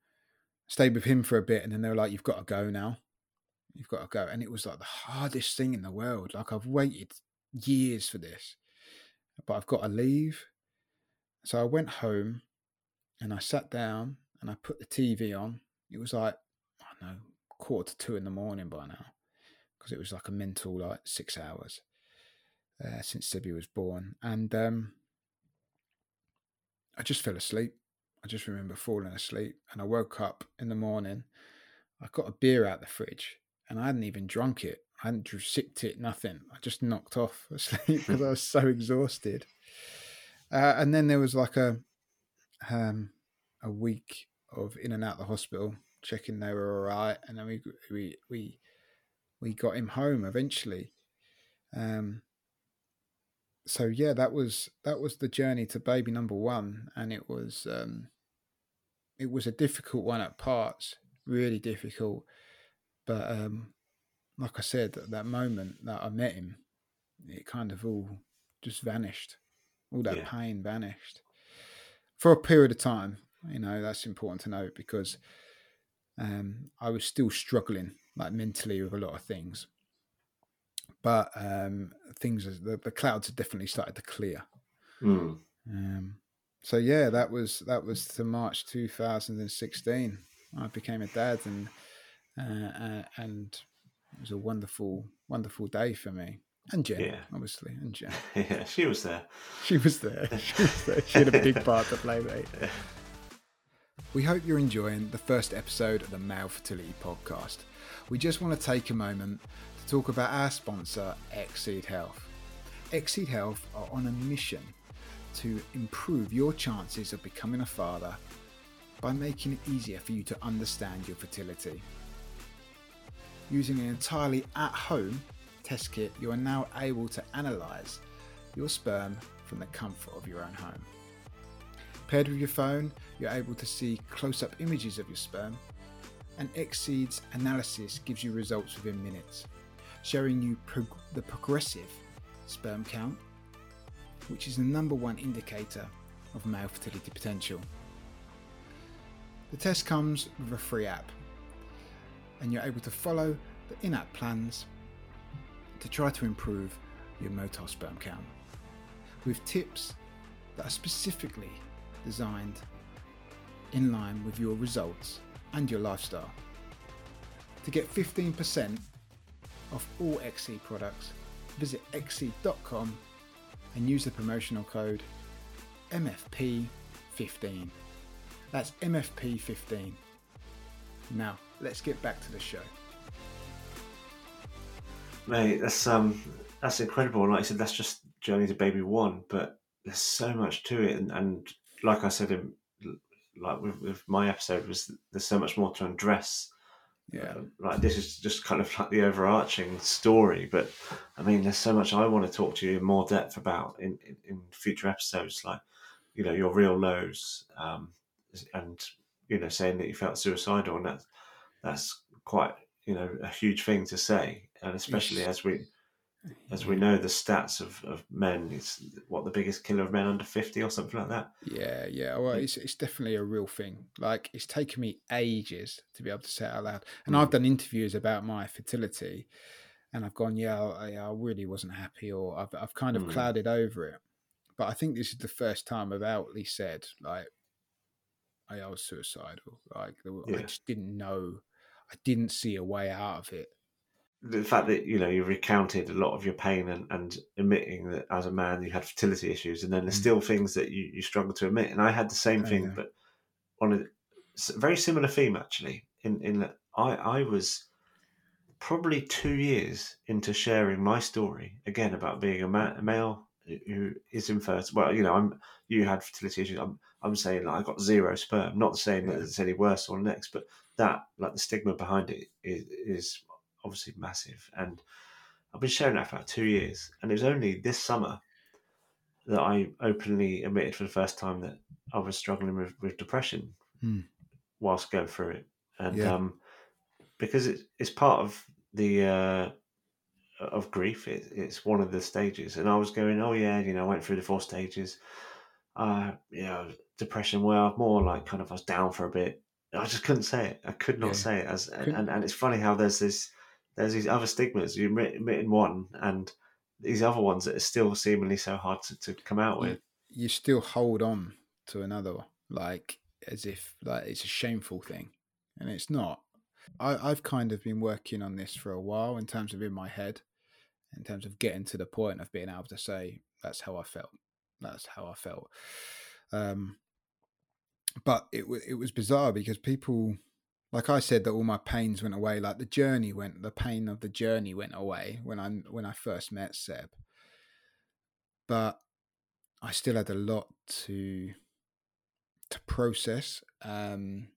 stayed with him for a bit, and then they were like, "You've got to go now. You've got to go." And it was like the hardest thing in the world. Like I've waited years for this, but I've got to leave. So I went home, and I sat down, and I put the TV on. It was like I don't know quarter to two in the morning by now because it was like a mental like six hours uh, since Sebi was born, and um, I just fell asleep. I just remember falling asleep, and I woke up in the morning. I got a beer out the fridge, and I hadn't even drunk it. I hadn't sipped it, nothing. I just knocked off asleep because I was so exhausted. Uh, and then there was like a um, a week of in and out the hospital, checking they were all right, and then we we we we got him home eventually. Um, so yeah, that was that was the journey to baby number one, and it was um, it was a difficult one at parts, really difficult. But um, like I said, at that moment that I met him, it kind of all just vanished. All that yeah. pain vanished for a period of time. You know, that's important to note because um, I was still struggling like mentally with a lot of things. But um, things the, the clouds had definitely started to clear. Mm. Um, so yeah, that was that was to March 2016. I became a dad, and uh, uh, and it was a wonderful wonderful day for me. And Jen, yeah. obviously, and Jen. yeah, she was there. She was there. She was there. She had a big part to play, mate. We hope you're enjoying the first episode of the Male Fertility Podcast we just want to take a moment to talk about our sponsor, ExSeed Health. ExSeed Health are on a mission to improve your chances of becoming a father by making it easier for you to understand your fertility. Using an entirely at home test kit, you are now able to analyse your sperm from the comfort of your own home. Paired with your phone, you're able to see close up images of your sperm, and ExSeed's analysis gives you results within minutes, showing you prog- the progressive sperm count, which is the number one indicator of male fertility potential. The test comes with a free app, and you're able to follow the in app plans to try to improve your motile sperm count with tips that are specifically designed in line with your results and your lifestyle. To get 15% off all ExSeed products, visit xseed.com and use the promotional code MFP15. That's MFP15. Now, let's get back to the show. Mate, that's um that's incredible. Like I said, that's just Journey to Baby One, but there's so much to it, and, and like I said, in, like with, with my episode, was there's so much more to undress. Yeah, Uh, like this is just kind of like the overarching story, but I mean, there's so much I want to talk to you in more depth about in in, in future episodes, like you know your real lows, um, and you know saying that you felt suicidal, and that that's quite you know a huge thing to say, and especially as we as we know the stats of, of men it's what the biggest killer of men under 50 or something like that Yeah, yeah. Well, it's it's definitely a real thing. Like it's taken me ages to be able to say it out loud. And Mm. I've done interviews about my fertility, and I've gone, yeah, I, I really wasn't happy, or I've I've kind of Mm. clouded over it. But I think this is the first time I've outly said like, I, I was suicidal. Like were- I just didn't know. I didn't see a way out of it. the fact that you know you recounted a lot of your pain and, and admitting that as a man you had fertility issues and then there's Mm. still things that you, you struggle to admit and i had the same Oh, thing yeah. but on a very similar theme actually in in that i i was probably two years into sharing my story again about being a, ma- a male who is infertile. Well, you know, I'm you had fertility issues. I'm I'm saying like I got zero sperm. Not saying that it's any worse or next, but that like the stigma behind it is is obviously massive. And I've been sharing that for about two years, and it was only this summer that I openly admitted for the first time that I was struggling with, with depression Hmm. whilst going through it, and Yeah. um, because it, it's part of the uh, of grief. It, it's one of the stages, and I was going, oh yeah, you know, I went through the four stages. Uh, you know depression. Well, more like kind of I was down for a bit. I just couldn't say it. I could not Yeah. say it. As and, and, and it's funny how there's this there's these other stigmas. You admit, in one, and these other ones that are still seemingly so hard to, to come out with. you still hold on to another like as if like it's a shameful thing and it's not I, i've kind of been working on this for a while in terms of in my head in terms of getting to the point of being able to say that's how i felt that's how i felt um but it, wa it was bizarre because people like i said that all my pains went away like the journey went the pain of the journey went away when i when i first met seb but I still had a lot to to process. Um,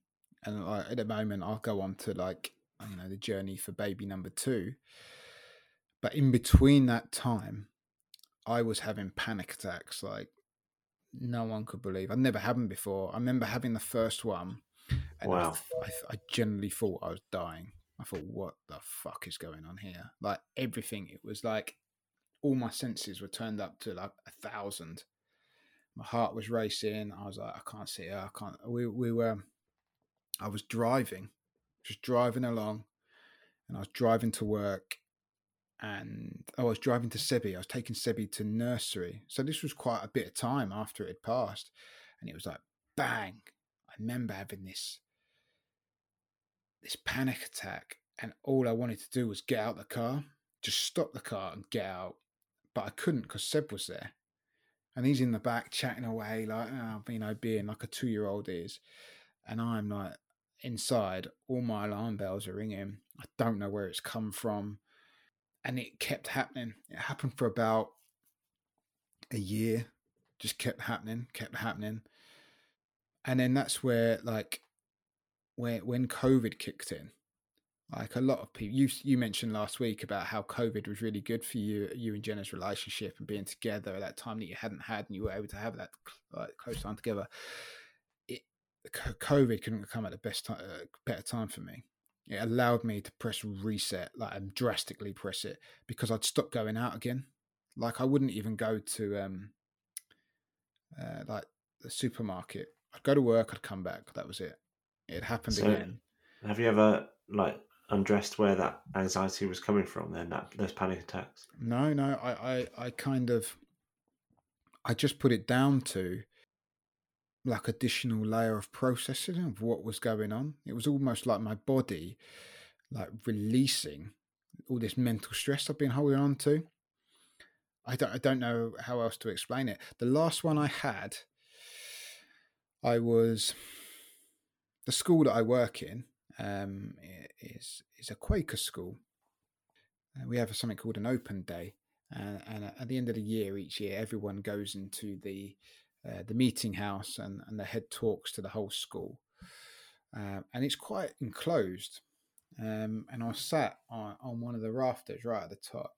and like, at the moment, I'll go on to like you know the journey for baby number two. But in between that time, I was having panic attacks like no one could believe. I'd never had them before. I remember having the first one, and I, Wow. th- I, th- I genuinely thought I was dying. I thought, what the fuck is going on here? Like everything, it was like all my senses were turned up to like a thousand. My heart was racing. I was like, I can't see her. I can't. We we were. I was driving, just driving along, and I was driving to work, and I was driving to Sebi. I was taking Sebi to nursery. So this was quite a bit of time after it had passed, and it was like bang. I remember having this this panic attack, and all I wanted to do was get out the car, just stop the car and get out, but I couldn't because Seb was there, and he's in the back chatting away like oh, you know, being like a two year old is, and I'm like inside, all my alarm bells are ringing. I don't know where it's come from, and it kept happening. It happened for about a year, just kept happening, kept happening. and then that's where like where when COVID kicked in, like a lot of people, you you mentioned last week about how COVID was really good for you, you and Jenna's relationship and being together at that time that you hadn't had, and you were able to have that like, close time together. It COVID couldn't come at the best time, uh, better time for me. It allowed me to press reset, like and drastically press it, because I'd stop going out again. Like I wouldn't even go to um, uh, like the supermarket. I'd go to work, I'd come back. That was it. It happened so again. Have you ever like undressed where that anxiety was coming from then that those panic attacks no no I, I i kind of i just put it down to like additional layer of processing of what was going on. It was almost like my body like releasing all this mental stress i've been holding on to. I don't i don't know how else to explain it. The last one i had i was the school that i work in um, is is a Quaker school. Uh, we have something called an open day, uh, and at the end of the year, each year, everyone goes into the uh, the meeting house, and, and the head talks to the whole school, uh, and it's quite enclosed. Um, and I sat on, on one of the rafters right at the top,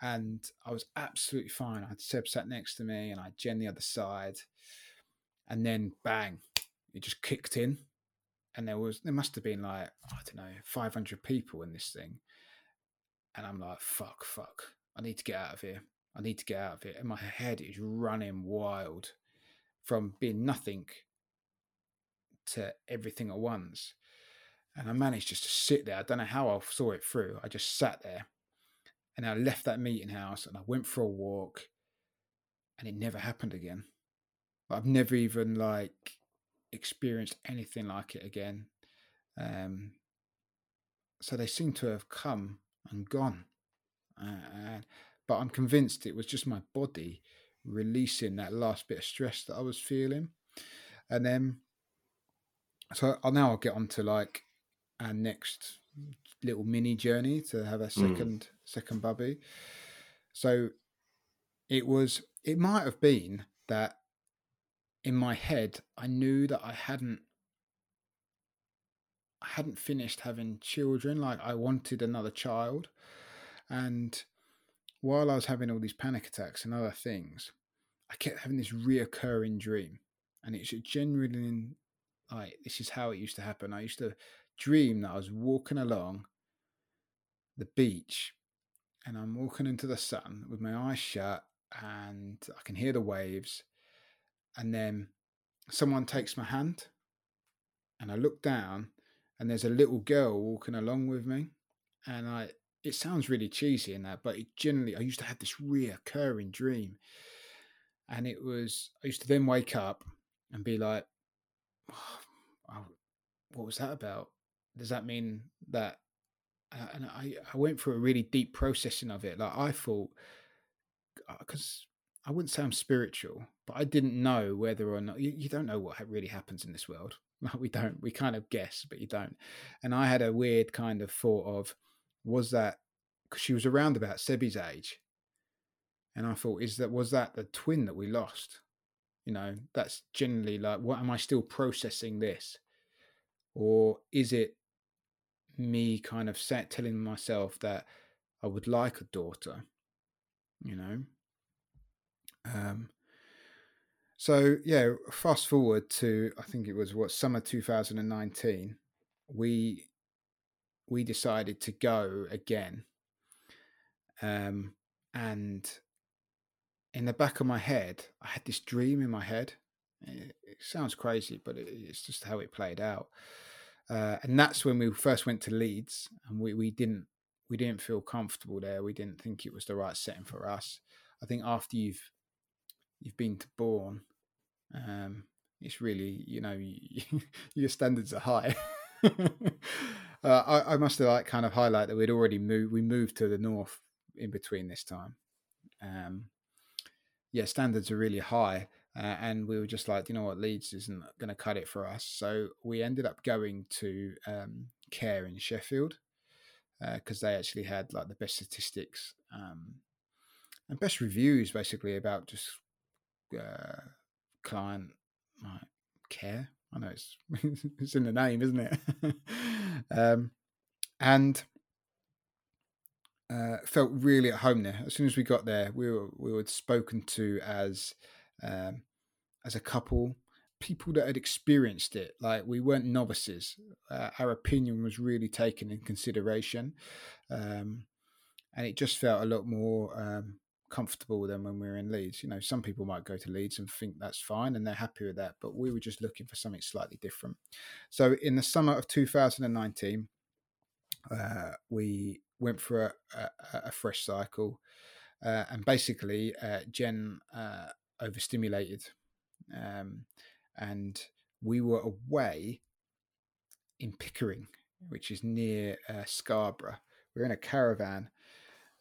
and I was absolutely fine. I had Seb sat next to me, and I had Jen the other side, and then bang, it just kicked in. And there was there must have been like I don't know 500 people in this thing, and I'm like fuck fuck. I need to get out of here I need to get out of here and my head is running wild from being nothing to everything at once, and I managed just to sit there I don't know how I saw it through I just sat there, and I left that meeting house and I went for a walk, and it never happened again. I've never even like experienced anything like it again. Um, so they seem to have come and gone. Uh, but I'm convinced it was just my body releasing that last bit of stress that I was feeling. And then, so I'll now I'll get on to like our next little mini journey to have a hmm. second mm. second bubby. So it was it might have been that in my head, I knew that I hadn't I hadn't finished having children. Like I wanted another child. And while I was having all these panic attacks and other things, I kept having this reoccurring dream. And it's generally like this is how it used to happen. I used to dream that I was walking along the beach and I'm walking into the sun with my eyes shut and I can hear the waves and then someone takes my hand and I look down and there's a little girl walking along with me and I it sounds really cheesy in that but it generally I used to have this reoccurring dream and it was I used to then wake up and be like oh, what was that about does that mean that uh, and I, I went through a really deep processing of it like I thought because I wouldn't say I'm spiritual, but I didn't know whether or not you, you don't know what really happens in this world. Like we don't. We kind of guess, but you don't. And I had a weird kind of thought of, was that because she was around about Sebi's age, and I thought, is that was that the twin that we lost? You know, that's generally like, what am I still processing this, or is it me kind of set telling myself that I would like a daughter? You know, um, so yeah, fast forward to I think it was what summer 2019, we we decided to go again, um, and in the back of my head, I had this dream in my head. It, it sounds crazy, but it, it's just how it played out. Uh, and that's when we first went to Leeds, and we, we didn't we didn't feel comfortable there. We didn't think it was the right setting for us. I think after you've you've been to Bourn, um, it's really you know your standards are high. uh, I, I, must have like kind of highlight that we'd already moved. We moved to the north in between this time. Um, yeah, standards are really high, uh, and we were just like, you know what, Leeds isn't going to cut it for us. So we ended up going to um, Care in Sheffield because uh, they actually had like the best statistics um, and best reviews, basically about just uh, client like care. I know it's it's in the name, isn't it? um, and uh, felt really at home there. As soon as we got there, we were we were spoken to as um, as a couple, people that had experienced it. Like we weren't novices. Uh, our opinion was really taken in consideration, um, and it just felt a lot more um, comfortable than when we were in Leeds. You know, some people might go to Leeds and think that's fine and they're happy with that, but we were just looking for something slightly different. So in the summer of 2019, uh, we went for a, a, a fresh cycle, uh, and basically uh, Jen uh, overstimulated, um, and we were away in Pickering, which is near uh, Scarborough. We are in a caravan,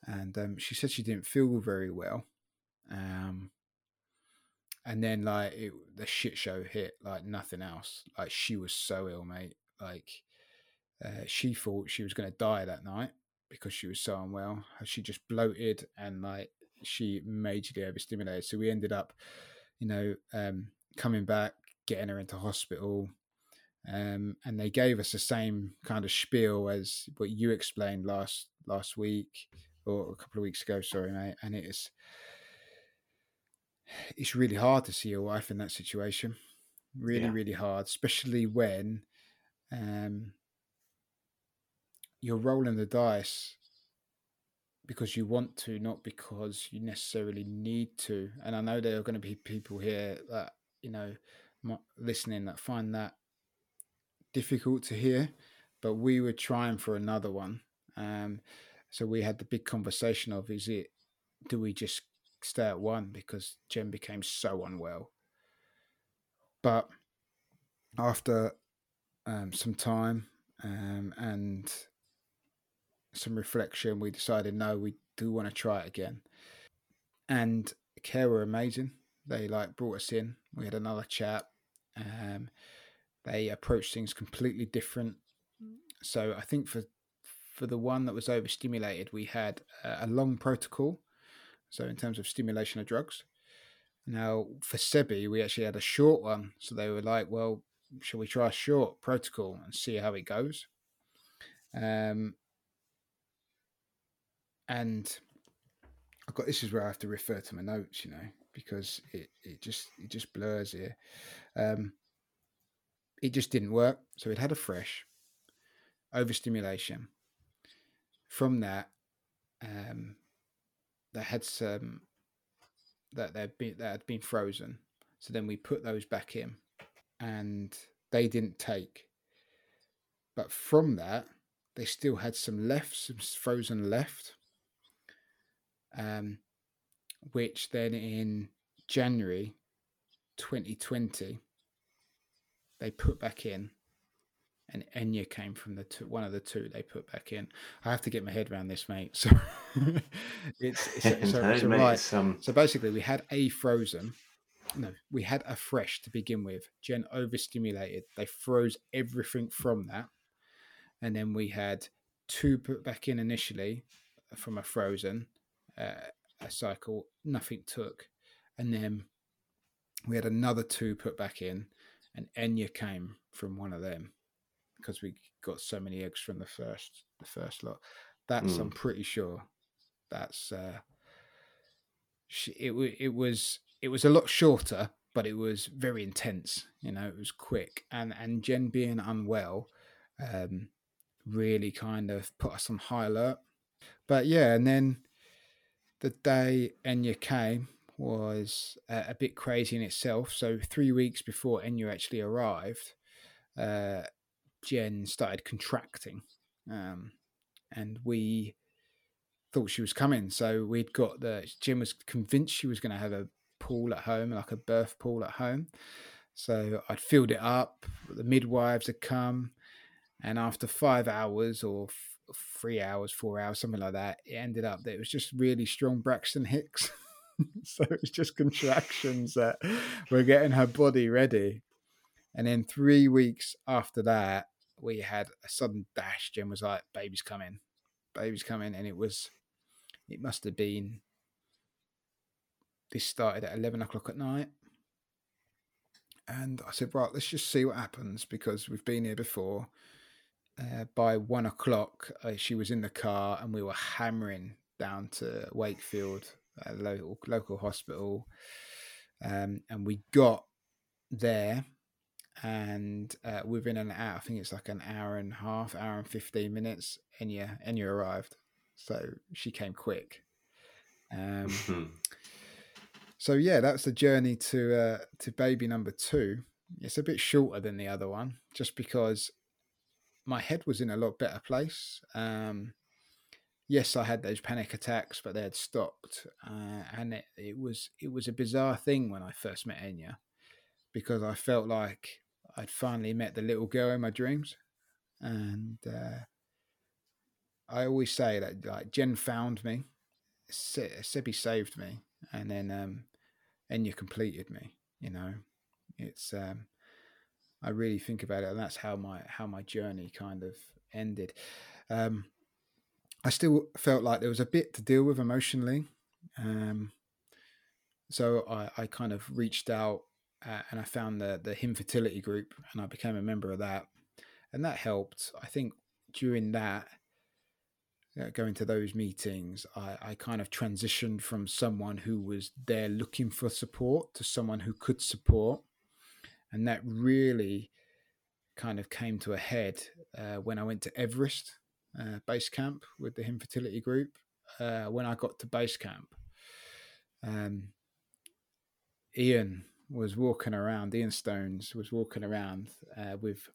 and um, she said she didn't feel very well. Um, and then like it, the shit show hit like nothing else. Like she was so ill, mate. Like uh, she thought she was going to die that night because she was so unwell. She just bloated and like she majorly overstimulated. So we ended up, you know, um, coming back, getting her into hospital. Um, and they gave us the same kind of spiel as what you explained last last week or a couple of weeks ago. Sorry, mate. And it's it's really hard to see your wife in that situation. Really, yeah. really hard, especially when um, you're rolling the dice because you want to, not because you necessarily need to. And I know there are going to be people here that you know listening that find that difficult to hear, but we were trying for another one. Um, so we had the big conversation of: is it do we just stay at one because Jen became so unwell? But after um, some time um, and some reflection, we decided no, we do want to try it again. And Care were amazing. They like brought us in. We had another chat. Um, they approached things completely different. So I think for for the one that was overstimulated, we had a long protocol. So in terms of stimulation of drugs. Now for Sebi, we actually had a short one. So they were like, well, shall we try a short protocol and see how it goes? Um, and I've got this is where I have to refer to my notes, you know, because it, it just it just blurs here. Um, it just didn't work. So it had a fresh overstimulation. From that, um, they had some that they'd been that had been frozen. So then we put those back in, and they didn't take. But from that, they still had some left, some frozen left um, which then in January 2020 they put back in, and Enya came from the two, one of the two they put back in. I have to get my head around this, mate. So it's, it's, it's, no, it's right. Um... So basically, we had a frozen. No, we had a fresh to begin with. Jen overstimulated. They froze everything from that, and then we had two put back in initially from a frozen, uh, a cycle, nothing took, and then we had another two put back in, and Enya came from one of them because we got so many eggs from the first the first lot. That's mm. I'm pretty sure. That's uh, it. It was it was a lot shorter, but it was very intense. You know, it was quick, and and Jen being unwell, um, really kind of put us on high alert. But yeah, and then the day Enya came was a, a, bit crazy in itself. So three weeks before Enya actually arrived, uh, Jen started contracting, um, and we thought she was coming. So we'd got the Jen was convinced she was going to have a pool at home, like a birth pool at home. So I'd filled it up. The midwives had come, and after five hours or three hours, four hours, something like that. It ended up that it was just really strong Braxton Hicks. so it was just contractions that were getting her body ready. And then three weeks after that, we had a sudden dash. Jen was like, baby's coming, baby's coming. And it was, it must have been, this started at 11 o'clock at night. And I said, right, let's just see what happens because we've been here before. Uh, by one o'clock, uh, she was in the car and we were hammering down to Wakefield, a local local hospital, um, and we got there, and uh, within an hour, I think it's like an hour and a half, hour and fifteen minutes, Enya Enya arrived, so she came quick. Um, Mm-hmm. so yeah, that's the journey to uh, to baby number two. It's a bit shorter than the other one, just because my head was in a lot better place. Um, yes, I had those panic attacks, but they had stopped, uh, and it, it was it was a bizarre thing when I first met Enya, because I felt like I'd finally met the little girl in my dreams, and uh, I always say that like Jen found me, Se- Sebi saved me, and then um, Enya completed me. You know, it's um, I really think about it, and that's how my how my journey kind of ended. Um, I still felt like there was a bit to deal with emotionally, um, so I, I kind of reached out uh, and I found the the him fertility group, and I became a member of that, and that helped. I think during that. Uh, going to those meetings, I, I kind of transitioned from someone who was there looking for support to someone who could support and that really kind of came to a head uh, when I went to Everest uh, base camp with the Him Fertility Group. Uh, when I got to base camp, um, Ian was walking around. Ian Stones was walking around uh, with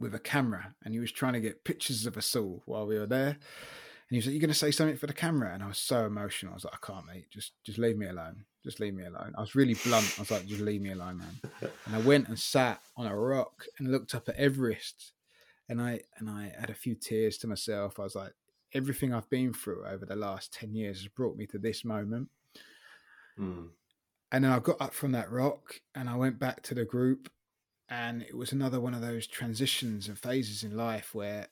with a camera, and he was trying to get pictures of us all while we were there. And he was like, "You're going to say something for the camera?" And I was so emotional. I was like, "I can't, mate. Just just leave me alone." just leave me alone. I was really blunt. I was like, just leave me alone, man. And I went and sat on a rock and looked up at Everest, and I and I had a few tears to myself. I was like, everything I've been through over the last ten years has brought me to this moment. Mm. And then I got up from that rock and I went back to the group, and it was another one of those transitions and phases in life where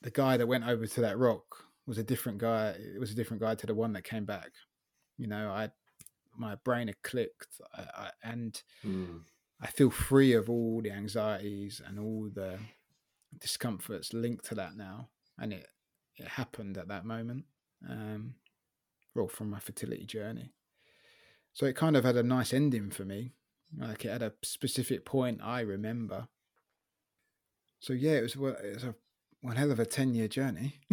the guy that went over to that rock was a different guy. It was a different guy to the one that came back. You know, I my brain had clicked I, I, and Mm. I feel free of all the anxieties and all the discomforts linked to that now. And it, it happened at that moment, um, well, from my fertility journey. So it kind of had a nice ending for me. Like it had a specific point I remember. So yeah, it was, it was a one hell of a 10 year journey.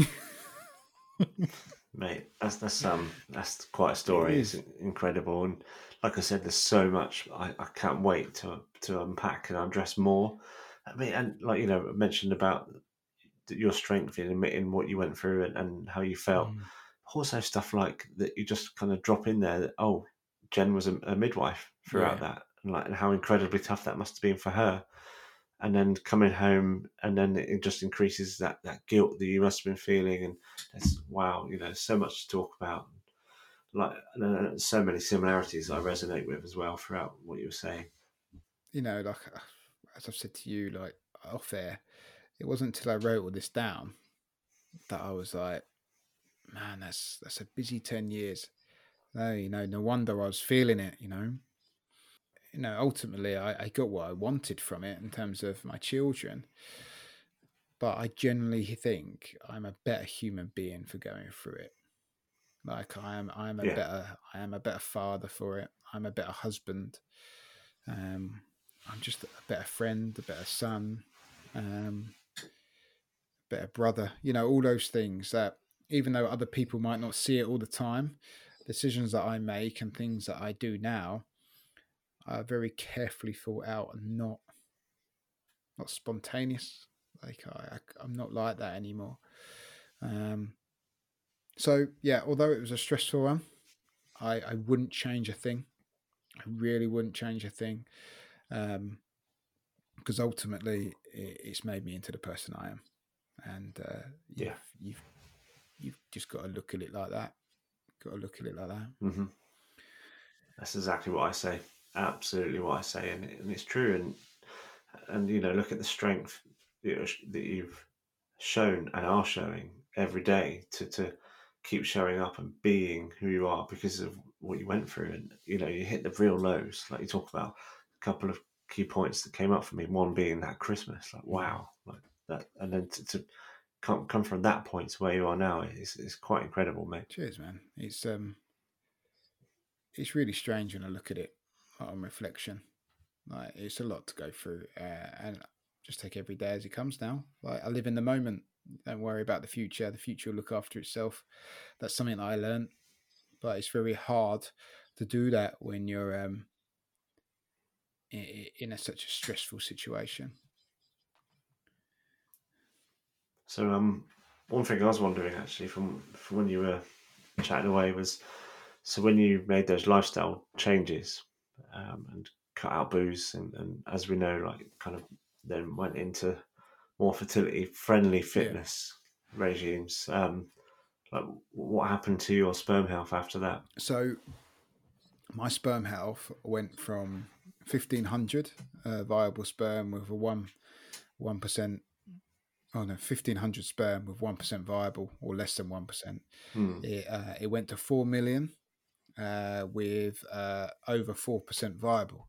Mate, that's that's um that's quite a story. It's incredible, and like I said, there's so much. I, I can't wait to to unpack and undress more. I mean, and like you know, I mentioned about your strength in admitting what you went through and, and how you felt. Mm. Also, stuff like that you just kind of drop in there. That, oh, Jen was a, a midwife throughout Yeah. that, and like and how incredibly tough that must have been for her. And then coming home, and then it just increases that that guilt that you must have been feeling, and it's wow, you know, so much to talk about. Like and so many similarities I resonate with as well throughout what you were saying. you know, like as I've said to you, like off air, it wasn't until I wrote all this down that I was like, man, that's that's a busy ten years. No, you know, no wonder I was feeling it. You know, you know, ultimately, I, I got what I wanted from it in terms of my children. But I generally think I'm a better human being for going through it. Like I am, I am a Yeah. better, I am a better father for it. I'm a better husband. Um, I'm just a better friend, a better son, um, better brother. You know, all those things that even though other people might not see it all the time, decisions that I make and things that I do now are very carefully thought out and not not spontaneous. Like I, I I'm not like that anymore. Um, so yeah, although it was a stressful one, I I wouldn't change a thing. I really wouldn't change a thing, um, because ultimately it, it's made me into the person I am, and uh, you've, Yeah. you've you've just got to look at it like that. Got to look at it like that. hmm That's exactly what I say. Absolutely what I say, and, and it's true. And and you know, look at the strength that you've shown and are showing every day to to keep showing up and being who you are because of what you went through. And you know, you hit the real lows, like you talk about, A couple of key points that came up for me. One being that Christmas, like wow, like that, and then to, to come come from that point to where you are now is is quite incredible, mate. Cheers, man. It's um, it's really strange when I look at it on reflection. Like it's a lot to go through, uh, and just take every day as it comes now. Like I live in the moment. Don't worry about the future. The future will look after itself. That's something that I learned, but it's very hard to do that when you're um, in a, such a stressful situation. So, um, one thing I was wondering actually from, from when you were chatting away was, so when you made those lifestyle changes um, and cut out booze, and, and as we know, like kind of then went into more fertility friendly fitness yeah. regimes. Um, like what happened to your sperm health after that? So my sperm health went from 1500 uh, viable sperm with a 1 1% oh no 1500 sperm with 1% viable or less than 1% hmm. it, uh, it went to 4 million uh, with uh, over 4% viable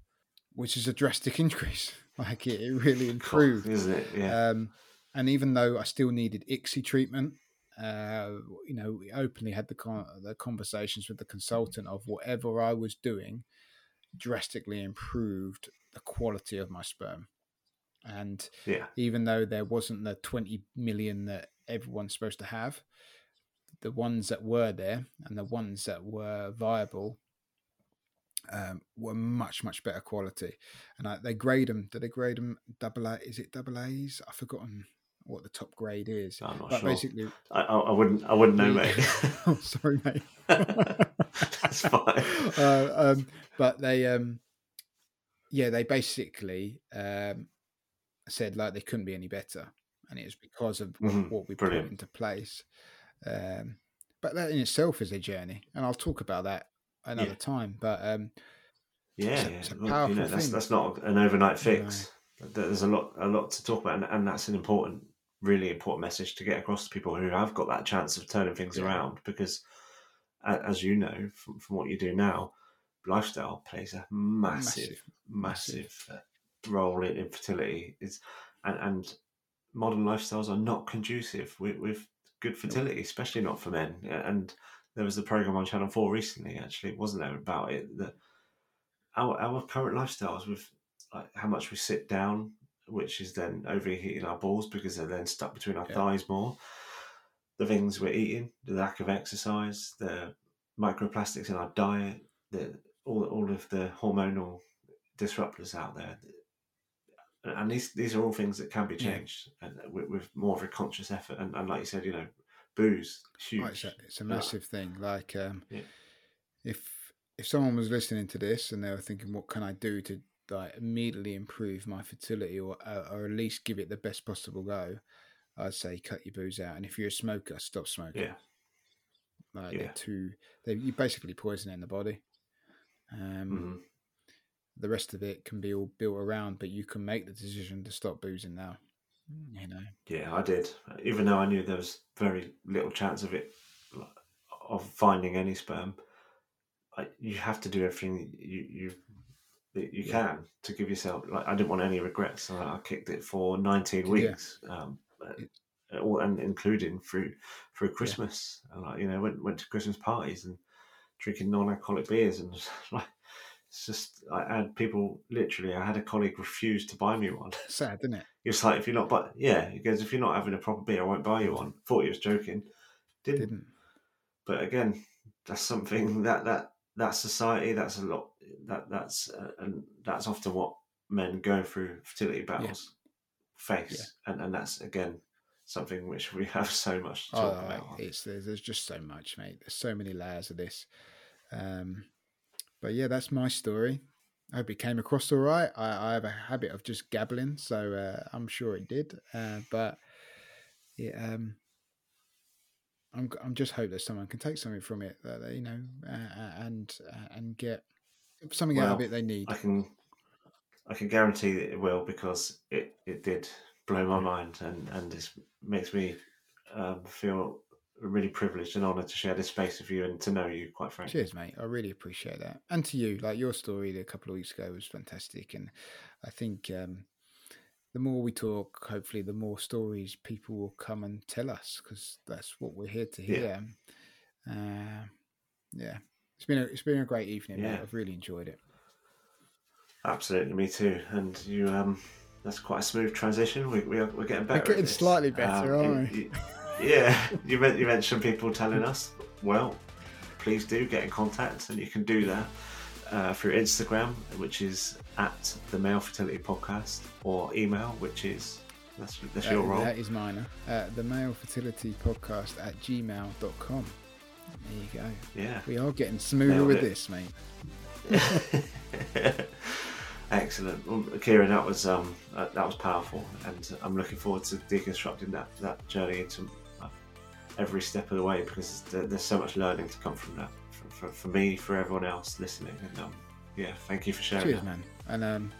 which is a drastic increase. Like it, it really improved. God, isn't it? Yeah. Um, and even though i still needed ICSI treatment uh, you know, we openly had the con- the conversations with the consultant of whatever I was doing drastically improved the quality of my sperm. And yeah. even though there wasn't the 20 million that everyone's supposed to have, the ones that were there and the ones that were viable um, were much much better quality. And I, they grade them. Do they grade them double A? Is it double A's? I've forgotten what the top grade is. I'm not but sure. Basically, I, I, wouldn't. I wouldn't know, mate. oh, sorry, mate. That's fine. Uh, um, but they, um, yeah, they basically um, said like they couldn't be any better, and it was because of mm-hmm. what, we Brilliant. put into place. Um, but that in itself is a journey, and I'll talk about that another yeah. time. But um, yeah, it's a, it's a powerful you know, that's, thing. That's not an overnight fix. There's a lot, a lot to talk about, and, and that's an important really important message to get across to people who have got that chance of turning things yeah. around because as you know from, from what you do now lifestyle plays a massive massive, massive uh, role in infertility is and, and modern lifestyles are not conducive with, with good fertility especially not for men and there was a program on channel 4 recently actually wasn't there about it that our, our current lifestyles with like how much we sit down which is then overheating our balls because they're then stuck between our yeah. thighs more. The things we're eating, the lack of exercise, the microplastics in our diet, the all all of the hormonal disruptors out there, and these these are all things that can be changed yeah. and with, with, more of a conscious effort. And, and, like you said, you know, booze huge. it's, a, it's a massive thing. Like um, yeah. if if someone was listening to this and they were thinking, what can I do to like immediately improve my fertility or uh, or at least give it the best possible go, I'd say cut your booze out. And if you're a smoker, stop smoking. Yeah. Like yeah. they're too, they you basically poisoning the body. Um, mm-hmm. The rest of it can be all built around, but you can make the decision to stop boozing now. You know. Yeah, I did. Even though I knew there was very little chance of it, of finding any sperm, I, you have to do everything you you you yeah. can to give yourself like I didn't want any regrets. So I kicked it for 19 weeks, yeah. um, uh, and including through through Christmas. Yeah. And like you know went went to Christmas parties and drinking non-alcoholic beers and like it's just I had people literally. I had a colleague refuse to buy me one. Sad, isn't it? Was like, "If you're not, but yeah," he goes, "If you're not having a proper beer, I won't buy you one." Thought he was joking, didn't. didn't. But again, that's something that that that society. That's a lot that that's uh, and that's often what men going through fertility battles yeah. face, yeah. and and that's again something which we have so much to talk oh, about. It's there's, there's just so much, mate. There's so many layers of this. Um, but yeah, that's my story. I hope it came across all right. I, I have a habit of just gabbling, so uh, I'm sure it did. Uh, but yeah, um, I'm I'm just hope that someone can take something from it that they, you know uh, and uh, and get something well, out of it they need. I can I can guarantee that it will because it, it did blow my mind and and it makes me um, feel really privileged and honoured to share this space with you and to know you, quite frankly. Cheers, mate. I really appreciate that. And to you, like your story a couple of weeks ago was fantastic. And I think um, the more we talk, hopefully, the more stories people will come and tell us because that's what we're here to hear. Yeah. Uh, yeah. It's been a, it's been a great evening. Yeah. Mate. I've really enjoyed it. Absolutely, me too. And you, um, that's quite a smooth transition. We, we are, we're getting better. We're getting slightly better, um, aren't we? Yeah, you, you mentioned people telling us. Well, please do get in contact, and you can do that uh, through Instagram, which is at the Male Fertility Podcast, or email, which is that's, that's uh, your role. That is mine. Uh, the Male Fertility Podcast at gmail.com. There you go. Yeah. We are getting smoother Nailed with it. this, mate. Excellent, well, Ciaran. That was um, that, that was powerful, and I'm looking forward to deconstructing that that journey into every step of the way because there's so much learning to come from that for, for, for me, for everyone else listening. And um, yeah, thank you for sharing. Cheers, that. man. And um,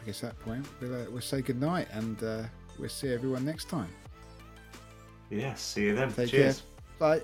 I guess at that point we'll, uh, we'll say good night and uh, we'll see everyone next time. Yeah, see you then. Take Cheers. Care. Bye.